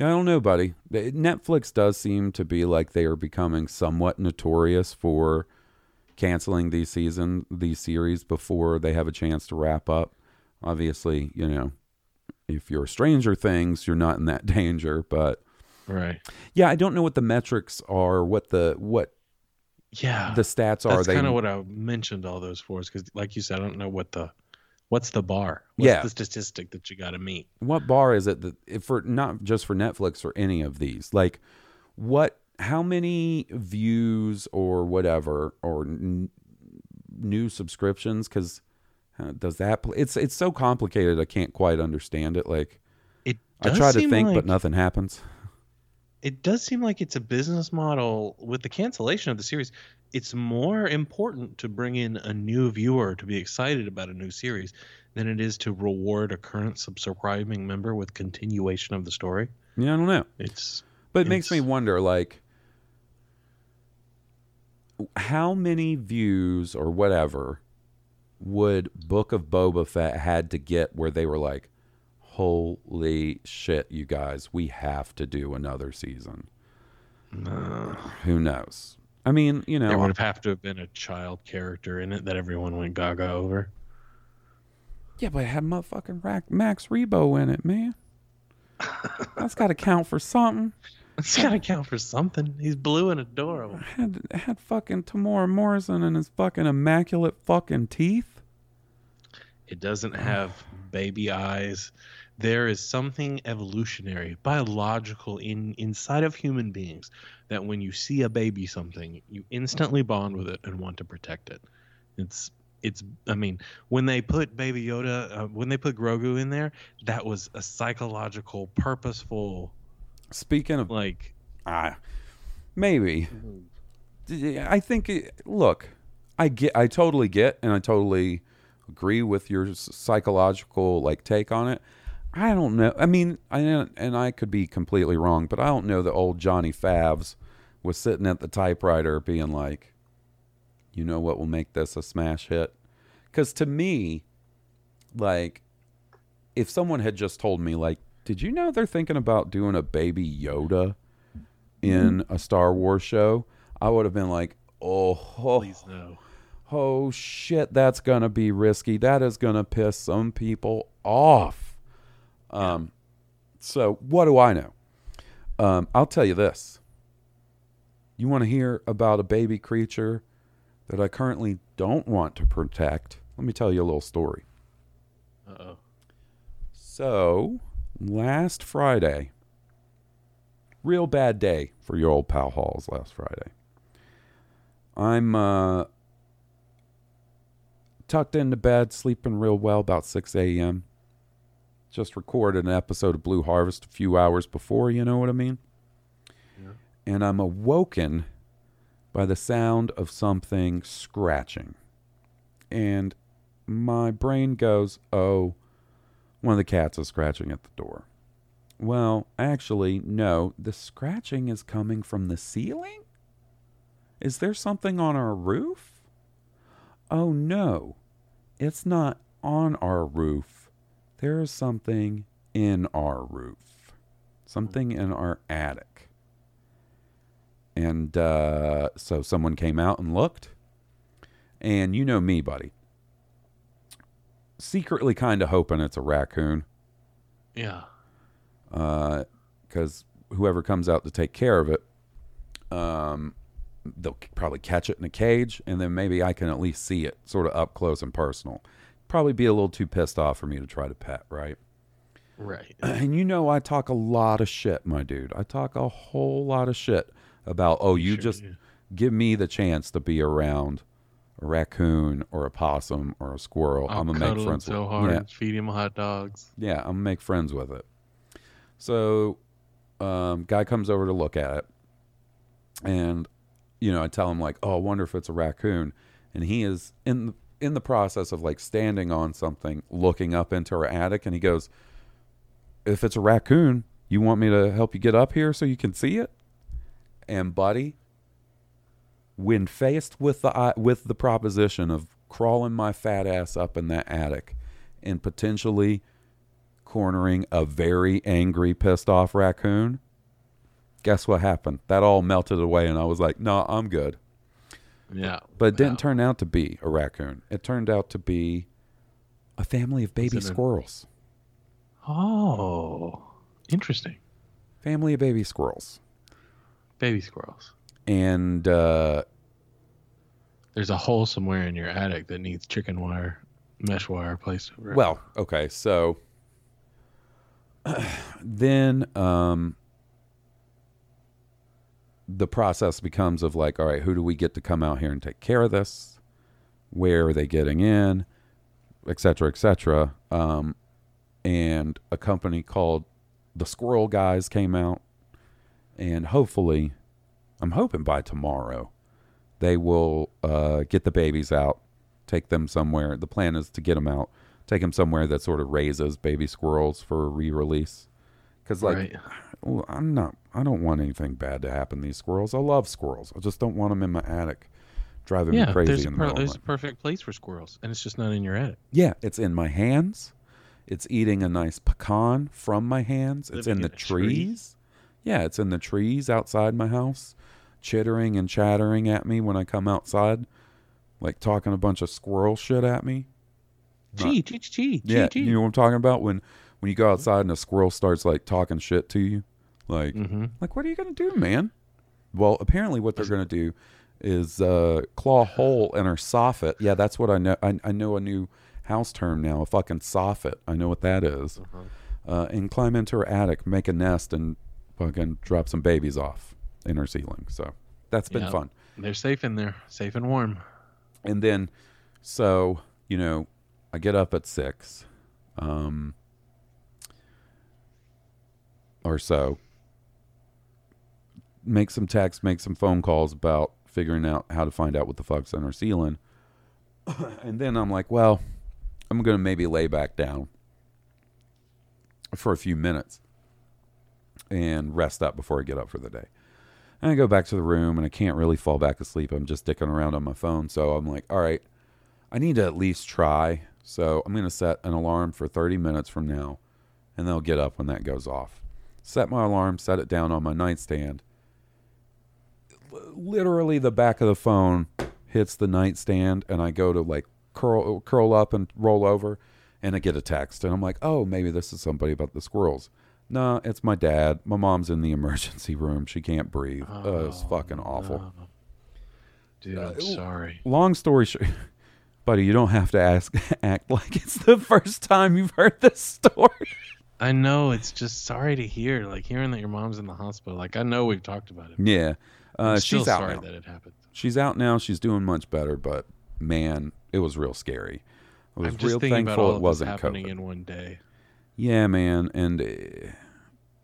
Yeah, I don't know, buddy. Netflix does seem to be like they are becoming somewhat notorious for canceling these season these series before they have a chance to wrap up. Obviously, you know, if you're Stranger Things, you're not in that danger, but right yeah, I don't know what the metrics are, what the what yeah the stats are. that's kind of what i mentioned all those for is because like you said i don't know what the what's the bar? What's Yeah. the statistic that you got to meet? What bar is it that if for not just for Netflix or any of these like what how many views or whatever or n- new subscriptions? Because uh, does that pl- it's it's so complicated I can't quite understand it like it I try to think like, but nothing happens. It does seem like it's a business model with the cancellation of the series it's more important to bring in a new viewer to be excited about a new series than it is to reward a current subscribing member with continuation of the story yeah I don't know it's but it makes me wonder like how many views or whatever would Book of Boba Fett had to get where they were like, "Holy shit, you guys, we have to do another season." Who knows? I mean, you know, There would have to have been a child character in it that everyone went gaga over. yeah, but it had motherfucking Rack, Max Rebo in it, man. That's got to count for something. It's got to count for something. He's blue and adorable. Had had fucking Temuera Morrison and his fucking immaculate fucking teeth. It doesn't have baby eyes. There is something evolutionary, biological in inside of human beings that when you see a baby something, you instantly bond with it and want to protect it. It's it's I mean, when they put baby Yoda, uh, when they put Grogu in there, that was a psychological, purposeful Speaking of like Ah, maybe. I think. It, look, I get. I totally get, and I totally agree with your psychological like take on it. I don't know. I mean, I and I could be completely wrong, but I don't know that old Johnny Favs was sitting at the typewriter being like, "You know what will make this a smash hit?" Because to me, like, if someone had just told me, like, "Did you know they're thinking about doing a baby Yoda?" in a Star Wars show, I would have been like, oh, oh, please no. oh shit, that's gonna be risky. That is gonna piss some people off. Um, so what do I know? Um, I'll tell you this. You want to hear about a baby creature that I currently don't want to protect? Let me tell you a little story. Uh-oh. So, last Friday, real bad day for your old pal Halls last Friday. I'm uh, tucked into bed, sleeping real well about 6 a.m. Just recorded an episode of Blue Harvest a few hours before, you know what I mean? And I'm awoken by the sound of something scratching. And my brain goes, oh, one of the cats is scratching at the door. Well, actually, no. The scratching is coming from the ceiling? Is there something on our roof? Oh, no. It's not on our roof. There is something in our roof, something in our attic. And uh, so someone came out and looked. And you know me, buddy. Secretly kind of hoping it's a raccoon Yeah. because whoever comes out to take care of it, um, they'll probably catch it in a cage, and then maybe I can at least see it sort of up close and personal. Probably be a little too pissed off for me to try to pet, right? Right. And you know, I talk a lot of shit, my dude. I talk a whole lot of shit about, oh, you sure just do. give me the chance to be around a raccoon or a possum or a squirrel. I'll I'm gonna make friends so with. hard. Yeah, Feed him hot dogs. yeah, I'm gonna make friends with it. So, um, guy comes over to look at it, and you know, I tell him like, "Oh, I wonder if it's a raccoon," and he is in the, in the process of like standing on something, looking up into her attic, and he goes, "If it's a raccoon, you want me to help you get up here so you can see it?" And buddy, when faced with the uh, with the proposition of crawling my fat ass up in that attic and potentially cornering a very angry, pissed off raccoon, guess what happened? That all melted away, and I was like, "No, I'm good." Yeah. But it didn't turn out to be a raccoon. It turned out to be a family of baby it a- squirrels. Oh, interesting. Family of baby squirrels, Baby squirrels. and uh, There's a hole somewhere in your attic that needs chicken wire, mesh wire placed over it. Well, okay, so then um the process becomes of like, all right, who do we get to come out here and take care of this? Where are they getting in? Et cetera, et cetera. Um, and a company called the Squirrel Guys came out, and hopefully, I'm hoping by tomorrow, they will uh, get the babies out, take them somewhere. The plan is to get them out, take them somewhere that sort of raises baby squirrels for re-release. Because like, Right. Well, I'm not. I don't want anything bad to happen to these squirrels. I love squirrels. I just don't want them in my attic, driving yeah, me crazy there's, a the per- there's a the perfect place for squirrels, and it's just not in your attic. Yeah, it's in my hands. It's eating a nice pecan from my hands. It's Living in the in a tree. trees. Yeah, it's in the trees outside my house. chittering and chattering at me when I come outside, like talking a bunch of squirrel shit at me. Gee, gee, gee, Yeah, gee, you know what I'm talking about when when you go outside and a squirrel starts like talking shit to you, like Mm-hmm. like what are you gonna do, man? Well, apparently what they're gonna do is uh, claw hole in her soffit. Yeah, that's what I know. I, I know a new house term now, a fucking soffit. I know what that is. Uh-huh. Uh, and climb into her attic, make a nest, and fucking drop some babies off in her ceiling. So that's been Yeah. fun. They're safe in there, safe and warm. And then, so you know, I get up at six, um, or so. Make some texts, make some phone calls about figuring out how to find out what the fuck's in her ceiling. and then I'm like, well, I'm gonna maybe lay back down for a few minutes and rest up before I get up for the day. And I go back to the room and I can't really fall back asleep. I'm just dicking around on my phone. So I'm like, all right, I need to at least try. So I'm going to set an alarm for 30 minutes from now and then I'll get up when that goes off. Set my alarm, set it down on my nightstand. Literally, the back of the phone hits the nightstand and I go to like curl, curl up and roll over and I get a text. And I'm like, oh, maybe this is somebody about the squirrels. No, it's my dad. My mom's in the emergency room. She can't breathe. Oh, it's fucking awful. no. Dude, Uh, I'm sorry. Long story short, buddy, you don't have to ask act like it's the first time you've heard this story. I know it's just sorry to hear, like hearing that your mom's in the hospital. Like I know we've talked about it. Yeah, uh, she's out sorry now. that it happened. She's out now. She's doing much better, but man, it was real scary. I was real thankful it wasn't happening COVID. in one day. Yeah, man, and uh,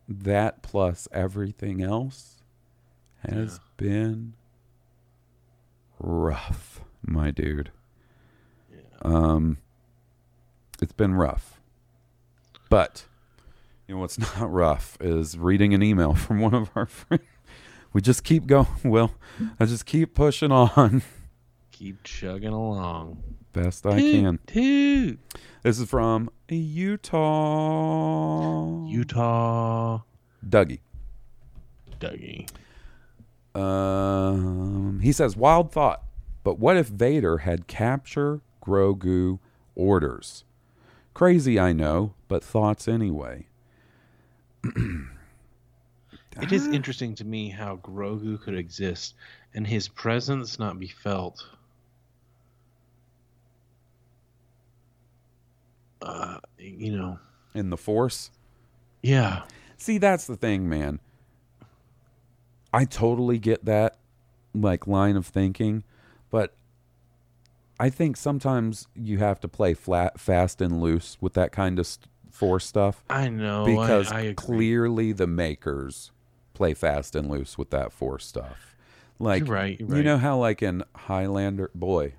that plus everything else has been rough, my dude. Yeah. Um, it's been rough, but you know what's not rough is reading an email from one of our friends. We just keep going. Well, I just keep pushing on Keep chugging along. best I Toot, can. Toot. This is from Utah. Utah. Dougie. Dougie. Um, he says, "Wild thought, but what if Vader had capture Grogu orders? Crazy, I know, but thoughts anyway." It is interesting to me how Grogu could exist and his presence not be felt. Uh, you know, In the Force, yeah, see, that's the thing, man. I totally get that, like line of thinking, but I think sometimes you have to play flat, fast and loose with that kind of st- Force stuff. I know. I- because I, agree. clearly the makers play fast and loose with that force stuff. Like You're right, you're you know how like in Highlander, boy,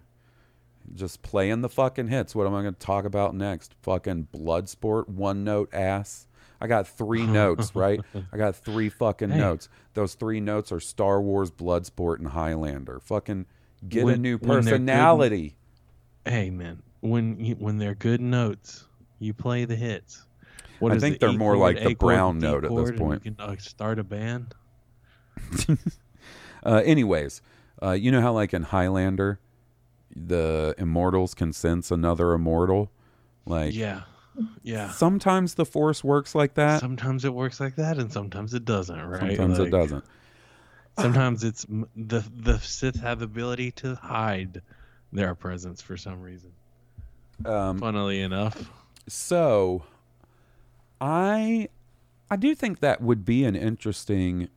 just playing the fucking hits. What am I going to talk about next? Fucking Bloodsport, one note ass. I got three notes, right? I got three fucking Hey. notes. Those three notes are Star Wars, Bloodsport, and Highlander. Fucking get a new when they're good- personality. Hey man, when you, when they're good notes, you play the hits. What I think it, they're more chord, like the chord, brown note at this point. You can uh, start a band. Uh, anyways, uh, you know how like in Highlander, the immortals can sense another immortal. Like Yeah, yeah. sometimes the force works like that. Sometimes it works like that, and sometimes it doesn't. Right? Sometimes Like, it doesn't. Sometimes it's the the Sith have the ability to hide their presence for some reason. Um, Funnily enough, so, I I do think that would be an interesting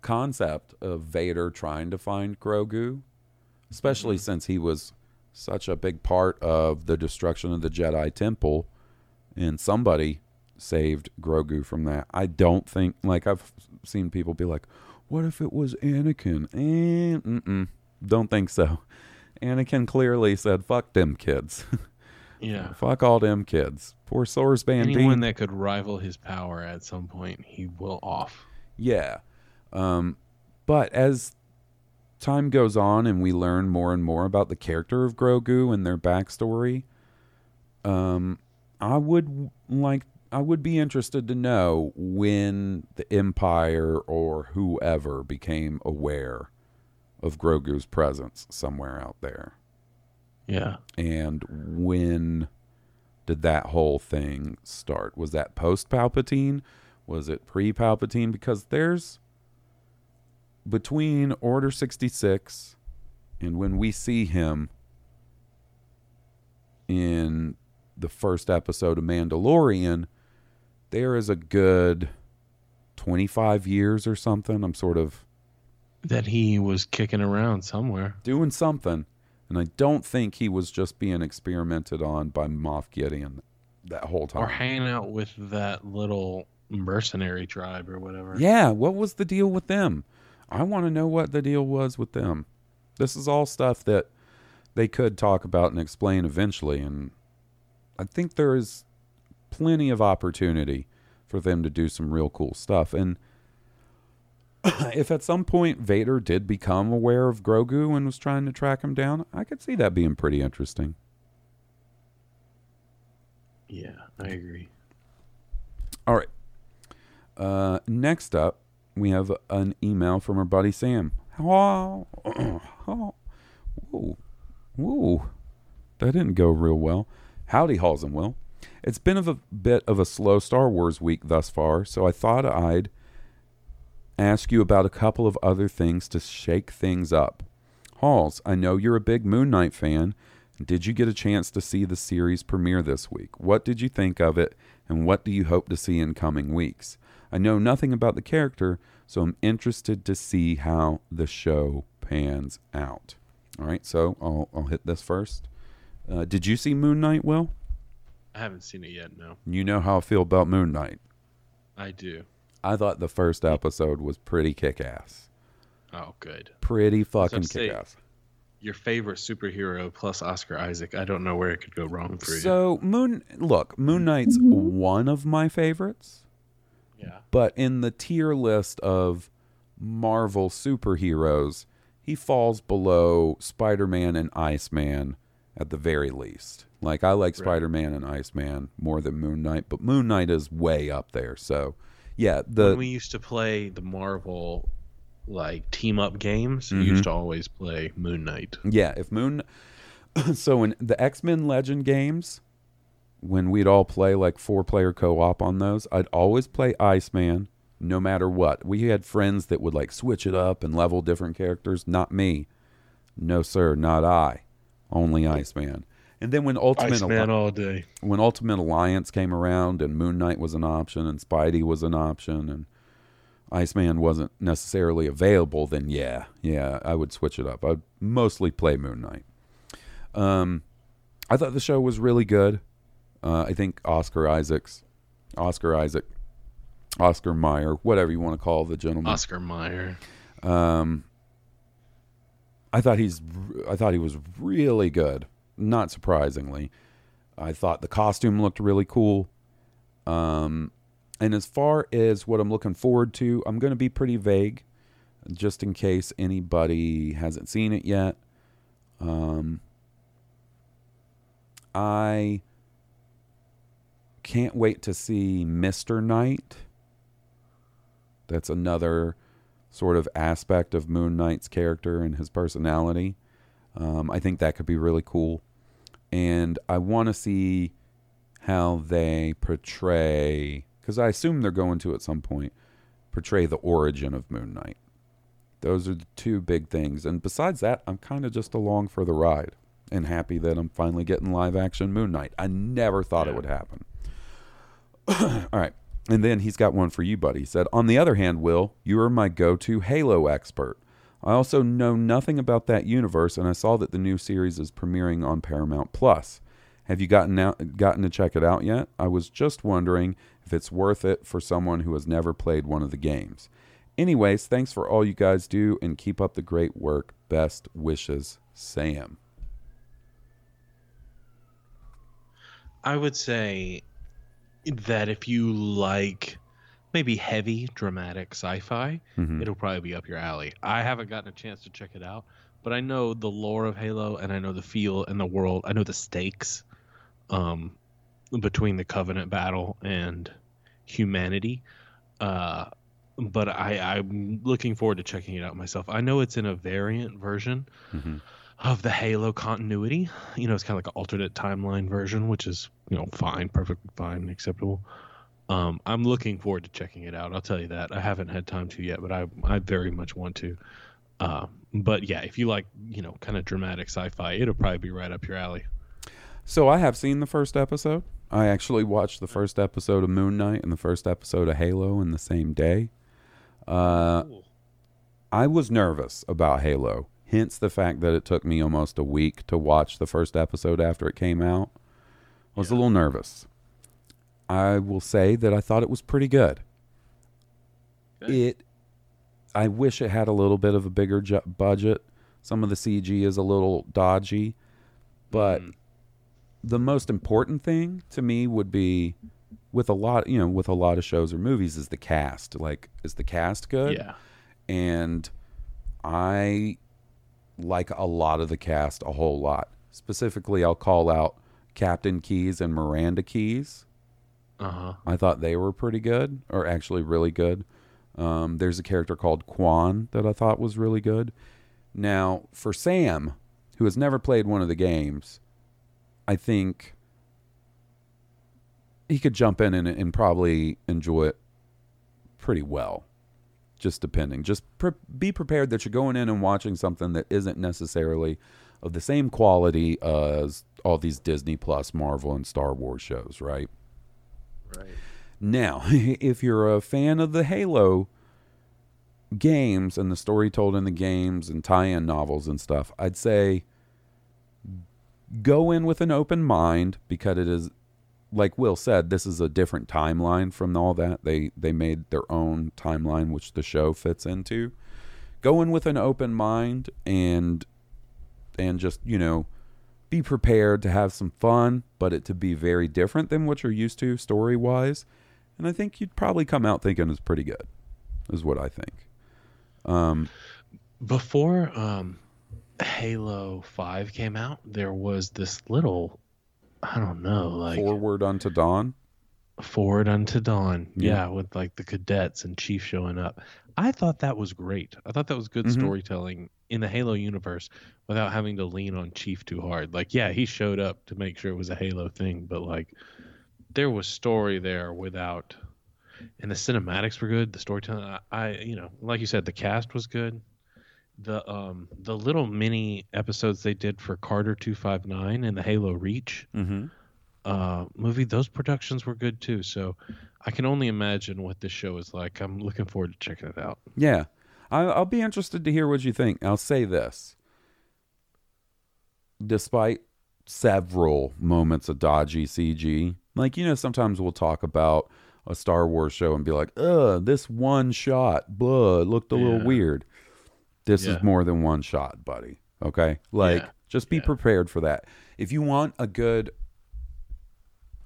concept of Vader trying to find Grogu, especially Mm-hmm. since he was such a big part of the destruction of the Jedi Temple, and somebody saved Grogu from that. I don't think like I've seen people be like, "What if it was Anakin?" Eh, don't think so. Anakin clearly said, "Fuck them kids." yeah. Fuck all them kids. Poor Source Band Anyone that could rival his power at some point, he will off. Yeah. Um, but as time goes on and we learn more and more about the character of Grogu and their backstory, um, I would like I would be interested to know when the Empire or whoever became aware of Grogu's presence somewhere out there. Yeah. And when did that whole thing start? Was that post Palpatine? Was it pre Palpatine? Because there's between Order 66 and when we see him in the first episode of Mandalorian, there is a good 25 years or something. I'm sort of That he was kicking around somewhere. doing something. And I don't think he was just being experimented on by Moff Gideon that whole time. Or hanging out with that little mercenary tribe or whatever. Yeah, what was the deal with them? I want to know what the deal was with them. This is all stuff that they could talk about and explain eventually, and I think there is plenty of opportunity for them to do some real cool stuff. And if at some point Vader did become aware of Grogu and was trying to track him down, I could see that being pretty interesting. Yeah, I agree. All right. Uh, next up, we have an email from our buddy Sam. Oh, oh, whoa, whoa. That didn't go real well. Howdy, Halls and Will. It's been of a bit of a slow Star Wars week thus far, so I thought I'd ask you about a couple of other things to shake things up. Halls, I know you're a big Moon Knight fan. Did you get a chance to see the series premiere this week? What did you think of it, and what do you hope to see in coming weeks? I know nothing about the character, so I'm interested to see how the show pans out. All right, so I'll, I'll hit this first. Uh, did you see Moon Knight, Will? I haven't seen it yet, no. You know how I feel about Moon Knight. I do. I thought the first episode was pretty kick ass. Oh, good. Pretty fucking kick ass. Your favorite superhero plus Oscar Isaac. I don't know where it could go wrong for you. So Moon, look, Moon Knight's one of my favorites. Yeah. But in the tier list of Marvel superheroes, he falls below Spider-Man and Iceman at the very least. Like I like Right. Spider-Man and Iceman more than Moon Knight, but Moon Knight is way up there. So, yeah, the when we used to play the Marvel like team up games, Mhm. we used to always play Moon Knight. Yeah, if Moon. so in the X Men Legend games, when we'd all play like four player co op on those, I'd always play Iceman no matter what. We had friends that would like switch it up and level different characters. Not me. No, sir, not I. Only Iceman. And then when Ultimate Iceman all day. when Ultimate Alliance came around and Moon Knight was an option and Spidey was an option and Iceman wasn't necessarily available, then yeah, yeah, I would switch it up. I'd mostly play Moon Knight. Um, I thought the show was really good. Uh, I think Oscar Isaacs, Oscar Isaac, Oscar Mayer, whatever you want to call the gentleman. Oscar Mayer. Um, I thought he's, I thought he was really good. Not surprisingly, I thought the costume looked really cool. Um, and as far as what I'm looking forward to, I'm going to be pretty vague, just in case anybody hasn't seen it yet. Um, I can't wait to see Mr. Knight. That's another sort of aspect of Moon Knight's character and his personality. Um, I think that could be really cool. And I want to see how they portray, because I assume they're going to at some point portray the origin of Moon Knight. Those are the two big things. And besides that, I'm kind of just along for the ride and happy that I'm finally getting live action Moon Knight. I never thought it would happen. All right. And then he's got one for you, buddy. He said, On the other hand, Will, you are my go to Halo expert. I also know nothing about that universe, and I saw that the new series is premiering on Paramount Plus. Have you gotten out, gotten to check it out yet? I was just wondering if it's worth it for someone who has never played one of the games. Anyways, thanks for all you guys do, and keep up the great work. Best wishes, Sam. I would say that if you like maybe heavy, dramatic sci-fi, Mhm. it'll probably be up your alley. I haven't gotten a chance to check it out, but I know the lore of Halo and I know the feel and the world. I know the stakes. Um, between the Covenant battle and humanity. Uh, but I, I'm looking forward to checking it out myself. I know it's in a variant version Mhm. of the Halo continuity. You know, it's kind of like an alternate timeline version, which is you know fine, perfectly fine, acceptable. Um, I'm looking forward to checking it out. I'll tell you that I haven't had time to yet, but I I very much want to. Uh, but yeah, if you like you know kind of dramatic sci-fi, it'll probably be right up your alley. So I have seen the first episode. I actually watched the first episode of Moon Knight and the first episode of Halo in the same day. Uh, I was nervous about Halo, hence the fact that it took me almost a week to watch the first episode after it came out. I was a little nervous. I will say that I thought it was pretty good. It, I wish it had a little bit of a bigger ju- budget. Some of the CG is a little dodgy, but mm. the most important thing to me would be with a lot, you know, with a lot of shows or movies is the cast. Like, is the cast good? Yeah. And I like a lot of the cast a whole lot. Specifically, I'll call out Captain Keyes and Miranda Keyes. Uh huh. I thought they were pretty good, or actually really good. Um, there's a character called Kwan that I thought was really good. Now, for Sam, who has never played one of the games, I think he could jump in and, and probably enjoy it pretty well. Just depending. Just pre- be prepared that you're going in and watching something that isn't necessarily of the same quality as all these Disney Plus, Marvel, and Star Wars shows, right? Right. Now, if you're a fan of the Halo games and the story told in the games and tie-in novels and stuff, I'd say go in with an open mind because it is like Will said, this is a different timeline from all that. They they made their own timeline which the show fits into. Go in with an open mind and and just, you know, be prepared to have some fun, but it to be very different than what you're used to story wise. And I think you'd probably come out thinking it's pretty good, is what I think. Um, Before um, Halo Five came out, there was this little, I don't know, like Forward unto Dawn. Forward Unto Dawn. Yeah. Yeah. with like the cadets and Chief showing up. I thought that was great. I thought that was good Mhm. storytelling in the Halo universe without having to lean on Chief too hard. Like, yeah, he showed up to make sure it was a Halo thing, but like there was story there without and the cinematics were good, the storytelling I, I you know, like you said, the cast was good. The um the little mini episodes they did for Carter 259 and the Halo Reach Mm-hmm. Uh, movie, those productions were good too. So I can only imagine what this show is like. I'm looking forward to checking it out. Yeah. I, I'll be interested to hear what you think. I'll say this. Despite several moments of dodgy CG, like, you know, sometimes we'll talk about a Star Wars show and be like, ugh, this one shot, blah, it looked a little weird. This Yeah. is more than one shot, buddy. Okay? Like, Yeah. just be Yeah. prepared for that. If you want a good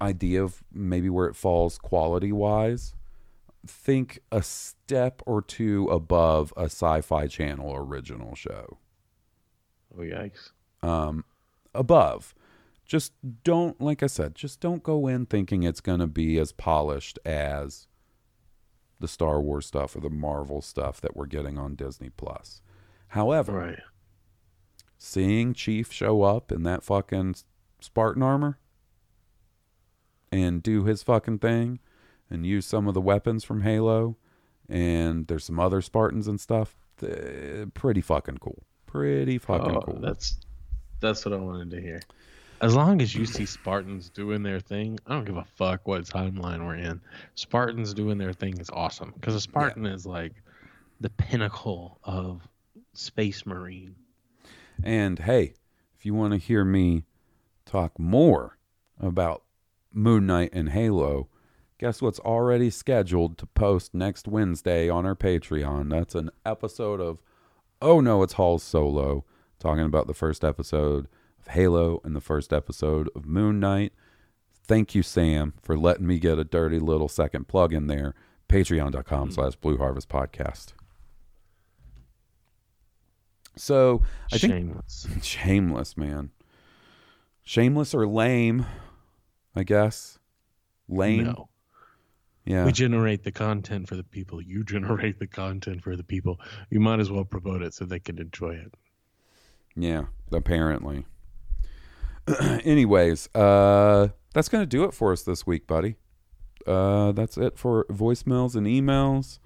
idea of maybe where it falls quality wise, think a step or two above a sci-fi channel original show Oh yikes! um above just don't like i said just don't go in thinking it's going to be as polished as the star wars stuff or the marvel stuff that we're getting on disney plus however Right. seeing chief show up in that fucking spartan armor and do his fucking thing and use some of the weapons from halo and there's some other spartans and stuff th- pretty fucking cool pretty fucking Oh, cool that's that's what I wanted to hear. As long as you see Spartans doing their thing, I don't give a fuck what timeline we're in. Spartans doing their thing is awesome because a Spartan is like the pinnacle of space marine. And hey, if you want to hear me talk more about Moon Knight and Halo, guess what's already scheduled to post next Wednesday on our Patreon? That's an episode of Oh No, It's Hall Solo, talking about the first episode of Halo and the first episode of Moon Knight. Thank you, Sam, for letting me get a dirty little second plug in there. Patreon.com hmm. slash Blue Harvest Podcast. So I think Shameless. shameless, man. Shameless or lame. I guess. Lame. No. Yeah. We generate the content for the people. You generate the content for the people. You might as well promote it so they can enjoy it. Yeah, apparently. Anyways, uh that's going to do it for us this week, buddy. Uh that's it for voicemails and emails.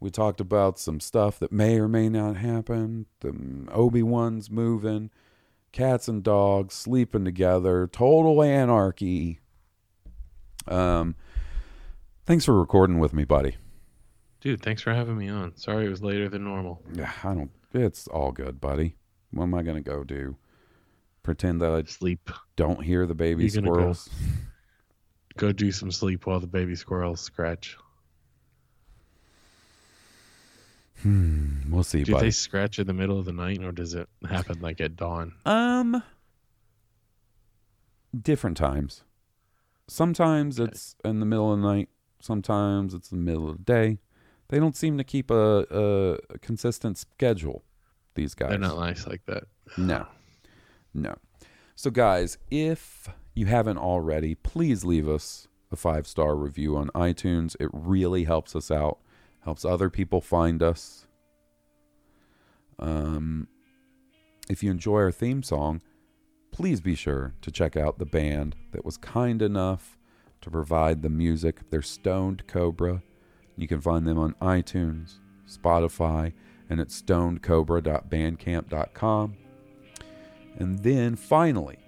We talked about some stuff that may or may not happen. The Obi-Wan's moving, cats and dogs sleeping together, total anarchy. Um thanks for recording with me, buddy. Dude, thanks for having me on. Sorry it was later than normal. Yeah, I don't it's all good, buddy. What am I going to go do? Pretend that I Sleep. don't hear the baby gonna go? squirrels? Go do some sleep while the baby squirrels scratch. We'll see, Do buddy. they scratch in the middle of the night or does it happen like at dawn? Um, different times. Sometimes it's in the middle of the night. Sometimes it's the middle of the day. They don't seem to keep a, a, a consistent schedule. These guys. They're not nice like that. No. No. So, guys, if you haven't already, please leave us a five star review on iTunes. It really helps us out, helps other people find us. Um, if you enjoy our theme song, please be sure to check out the band that was kind enough to provide the music. They're Stoned Cobra. You can find them on iTunes, Spotify, and at stonedcobra.bandcamp.com. And then finally,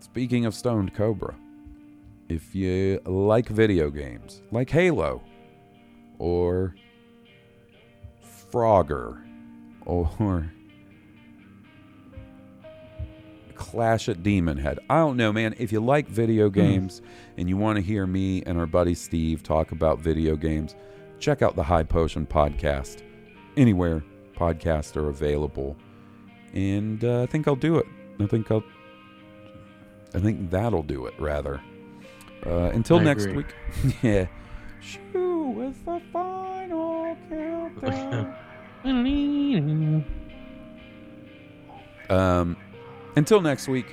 speaking of Stoned Cobra, if you like video games like Halo or Frogger or Clash at Demonhead. I don't know, man. If you like video games and you want to hear me and our buddy Steve talk about video games, check out the High Potion podcast. Anywhere podcasts are available. And uh, I think I'll do it. I think I'll. I think that'll do it, rather. Uh, until I next agree. week. yeah. Shoo, it's the final countdown. Um, until next week,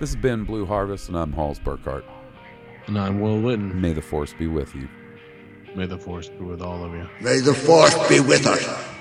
this has been Blue Harvest, and I'm Halls Burkhart. And I'm Will Witten. May the force be with you. May the force be with all of you. May the force be with us.